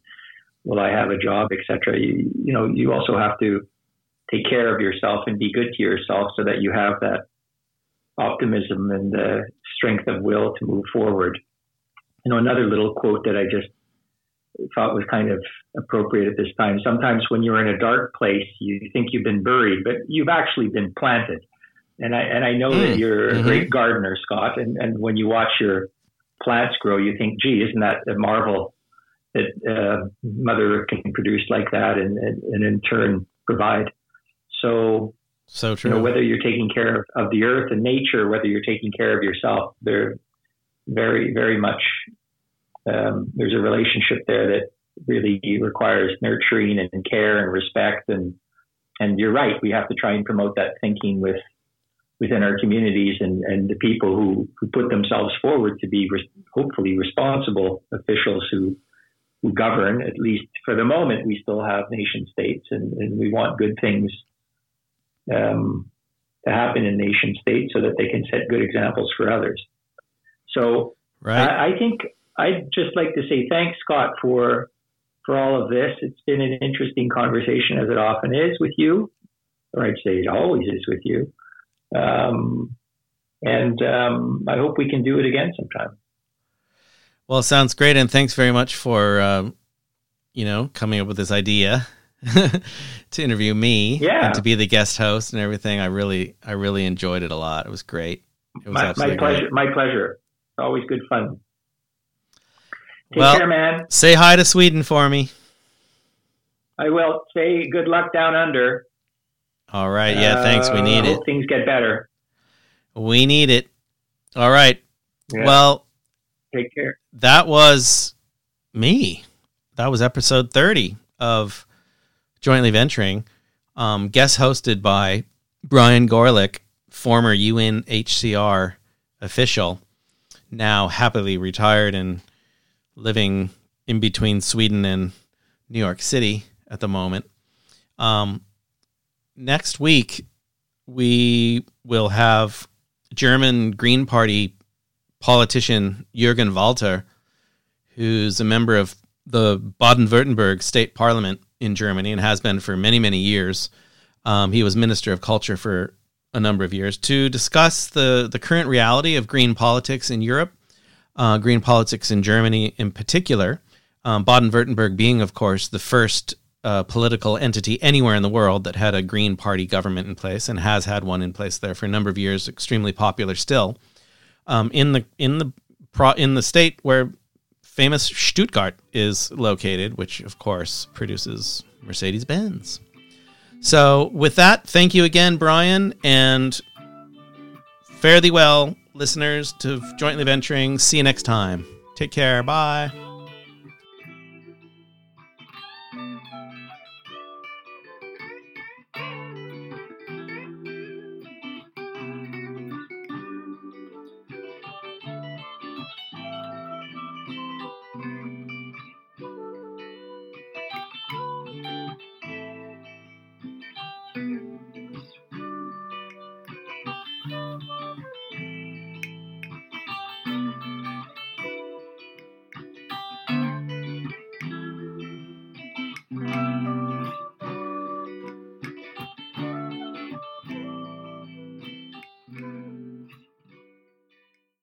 will I have a job, etc. You, you know, you also have to take care of yourself and be good to yourself so that you have that optimism and the strength of will to move forward. You know, another little quote that I just thought was kind of appropriate at this time. Sometimes when you're in a dark place, you think you've been buried, but you've actually been planted. And I and I know mm. that you're mm-hmm. a great gardener, Scott. And and when you watch your plants grow, you think, "Gee, isn't that a marvel that uh, Mother Earth can produce like that, and, and, and in turn provide?" So, so true. You know, whether you're taking care of, of the earth and nature, whether you're taking care of yourself, they're very, very much um, there's a relationship there that really requires nurturing and care and respect. And and you're right we have to try and promote that thinking with within our communities and, and the people who, who put themselves forward to be re- hopefully responsible officials who who govern. At least for the moment we still have nation states and, and we want good things um, to happen in nation states so that they can set good examples for others. So right. I, I think I'd just like to say thanks, Scott, for for all of this. It's been an interesting conversation, as it often is with you, or I'd say it always is with you. Um, and um, I hope we can do it again sometime. Well, it sounds great, and thanks very much for um, you know coming up with this idea to interview me yeah. and to be the guest host and everything. I really, I really enjoyed it a lot. It was great. It was my, my pleasure. Great. My pleasure. Always good fun. Take well, care, man. Say hi to Sweden for me. I will. Say good luck down under. All right. Yeah, thanks. We need uh, it. Things get better. We need it. All right. Yeah. Well, take care. That was me. That was episode 30 of Jointly Venturing, um, guest hosted by Brian Gorlick, former UNHCR official, now happily retired and living in between Sweden and New York City at the moment. Um, next week, we will have German Green Party politician Jürgen Walter, who's a member of the Baden Württemberg state parliament in Germany and has been for many, many years. Um, he was Minister of Culture for a number of years to discuss the, the current reality of green politics in Europe uh, green politics in Germany in particular. Um, Baden Württemberg being, of course, the first uh, political entity anywhere in the world that had a Green Party government in place and has had one in place there for a number of years, extremely popular still. Um, in the in the pro, in the state where famous Stuttgart is located, which of course produces Mercedes Benz. So, with that, thank you again, Brian, and fare thee well listeners to Jointly Venturing. See you next time. Take care. Bye.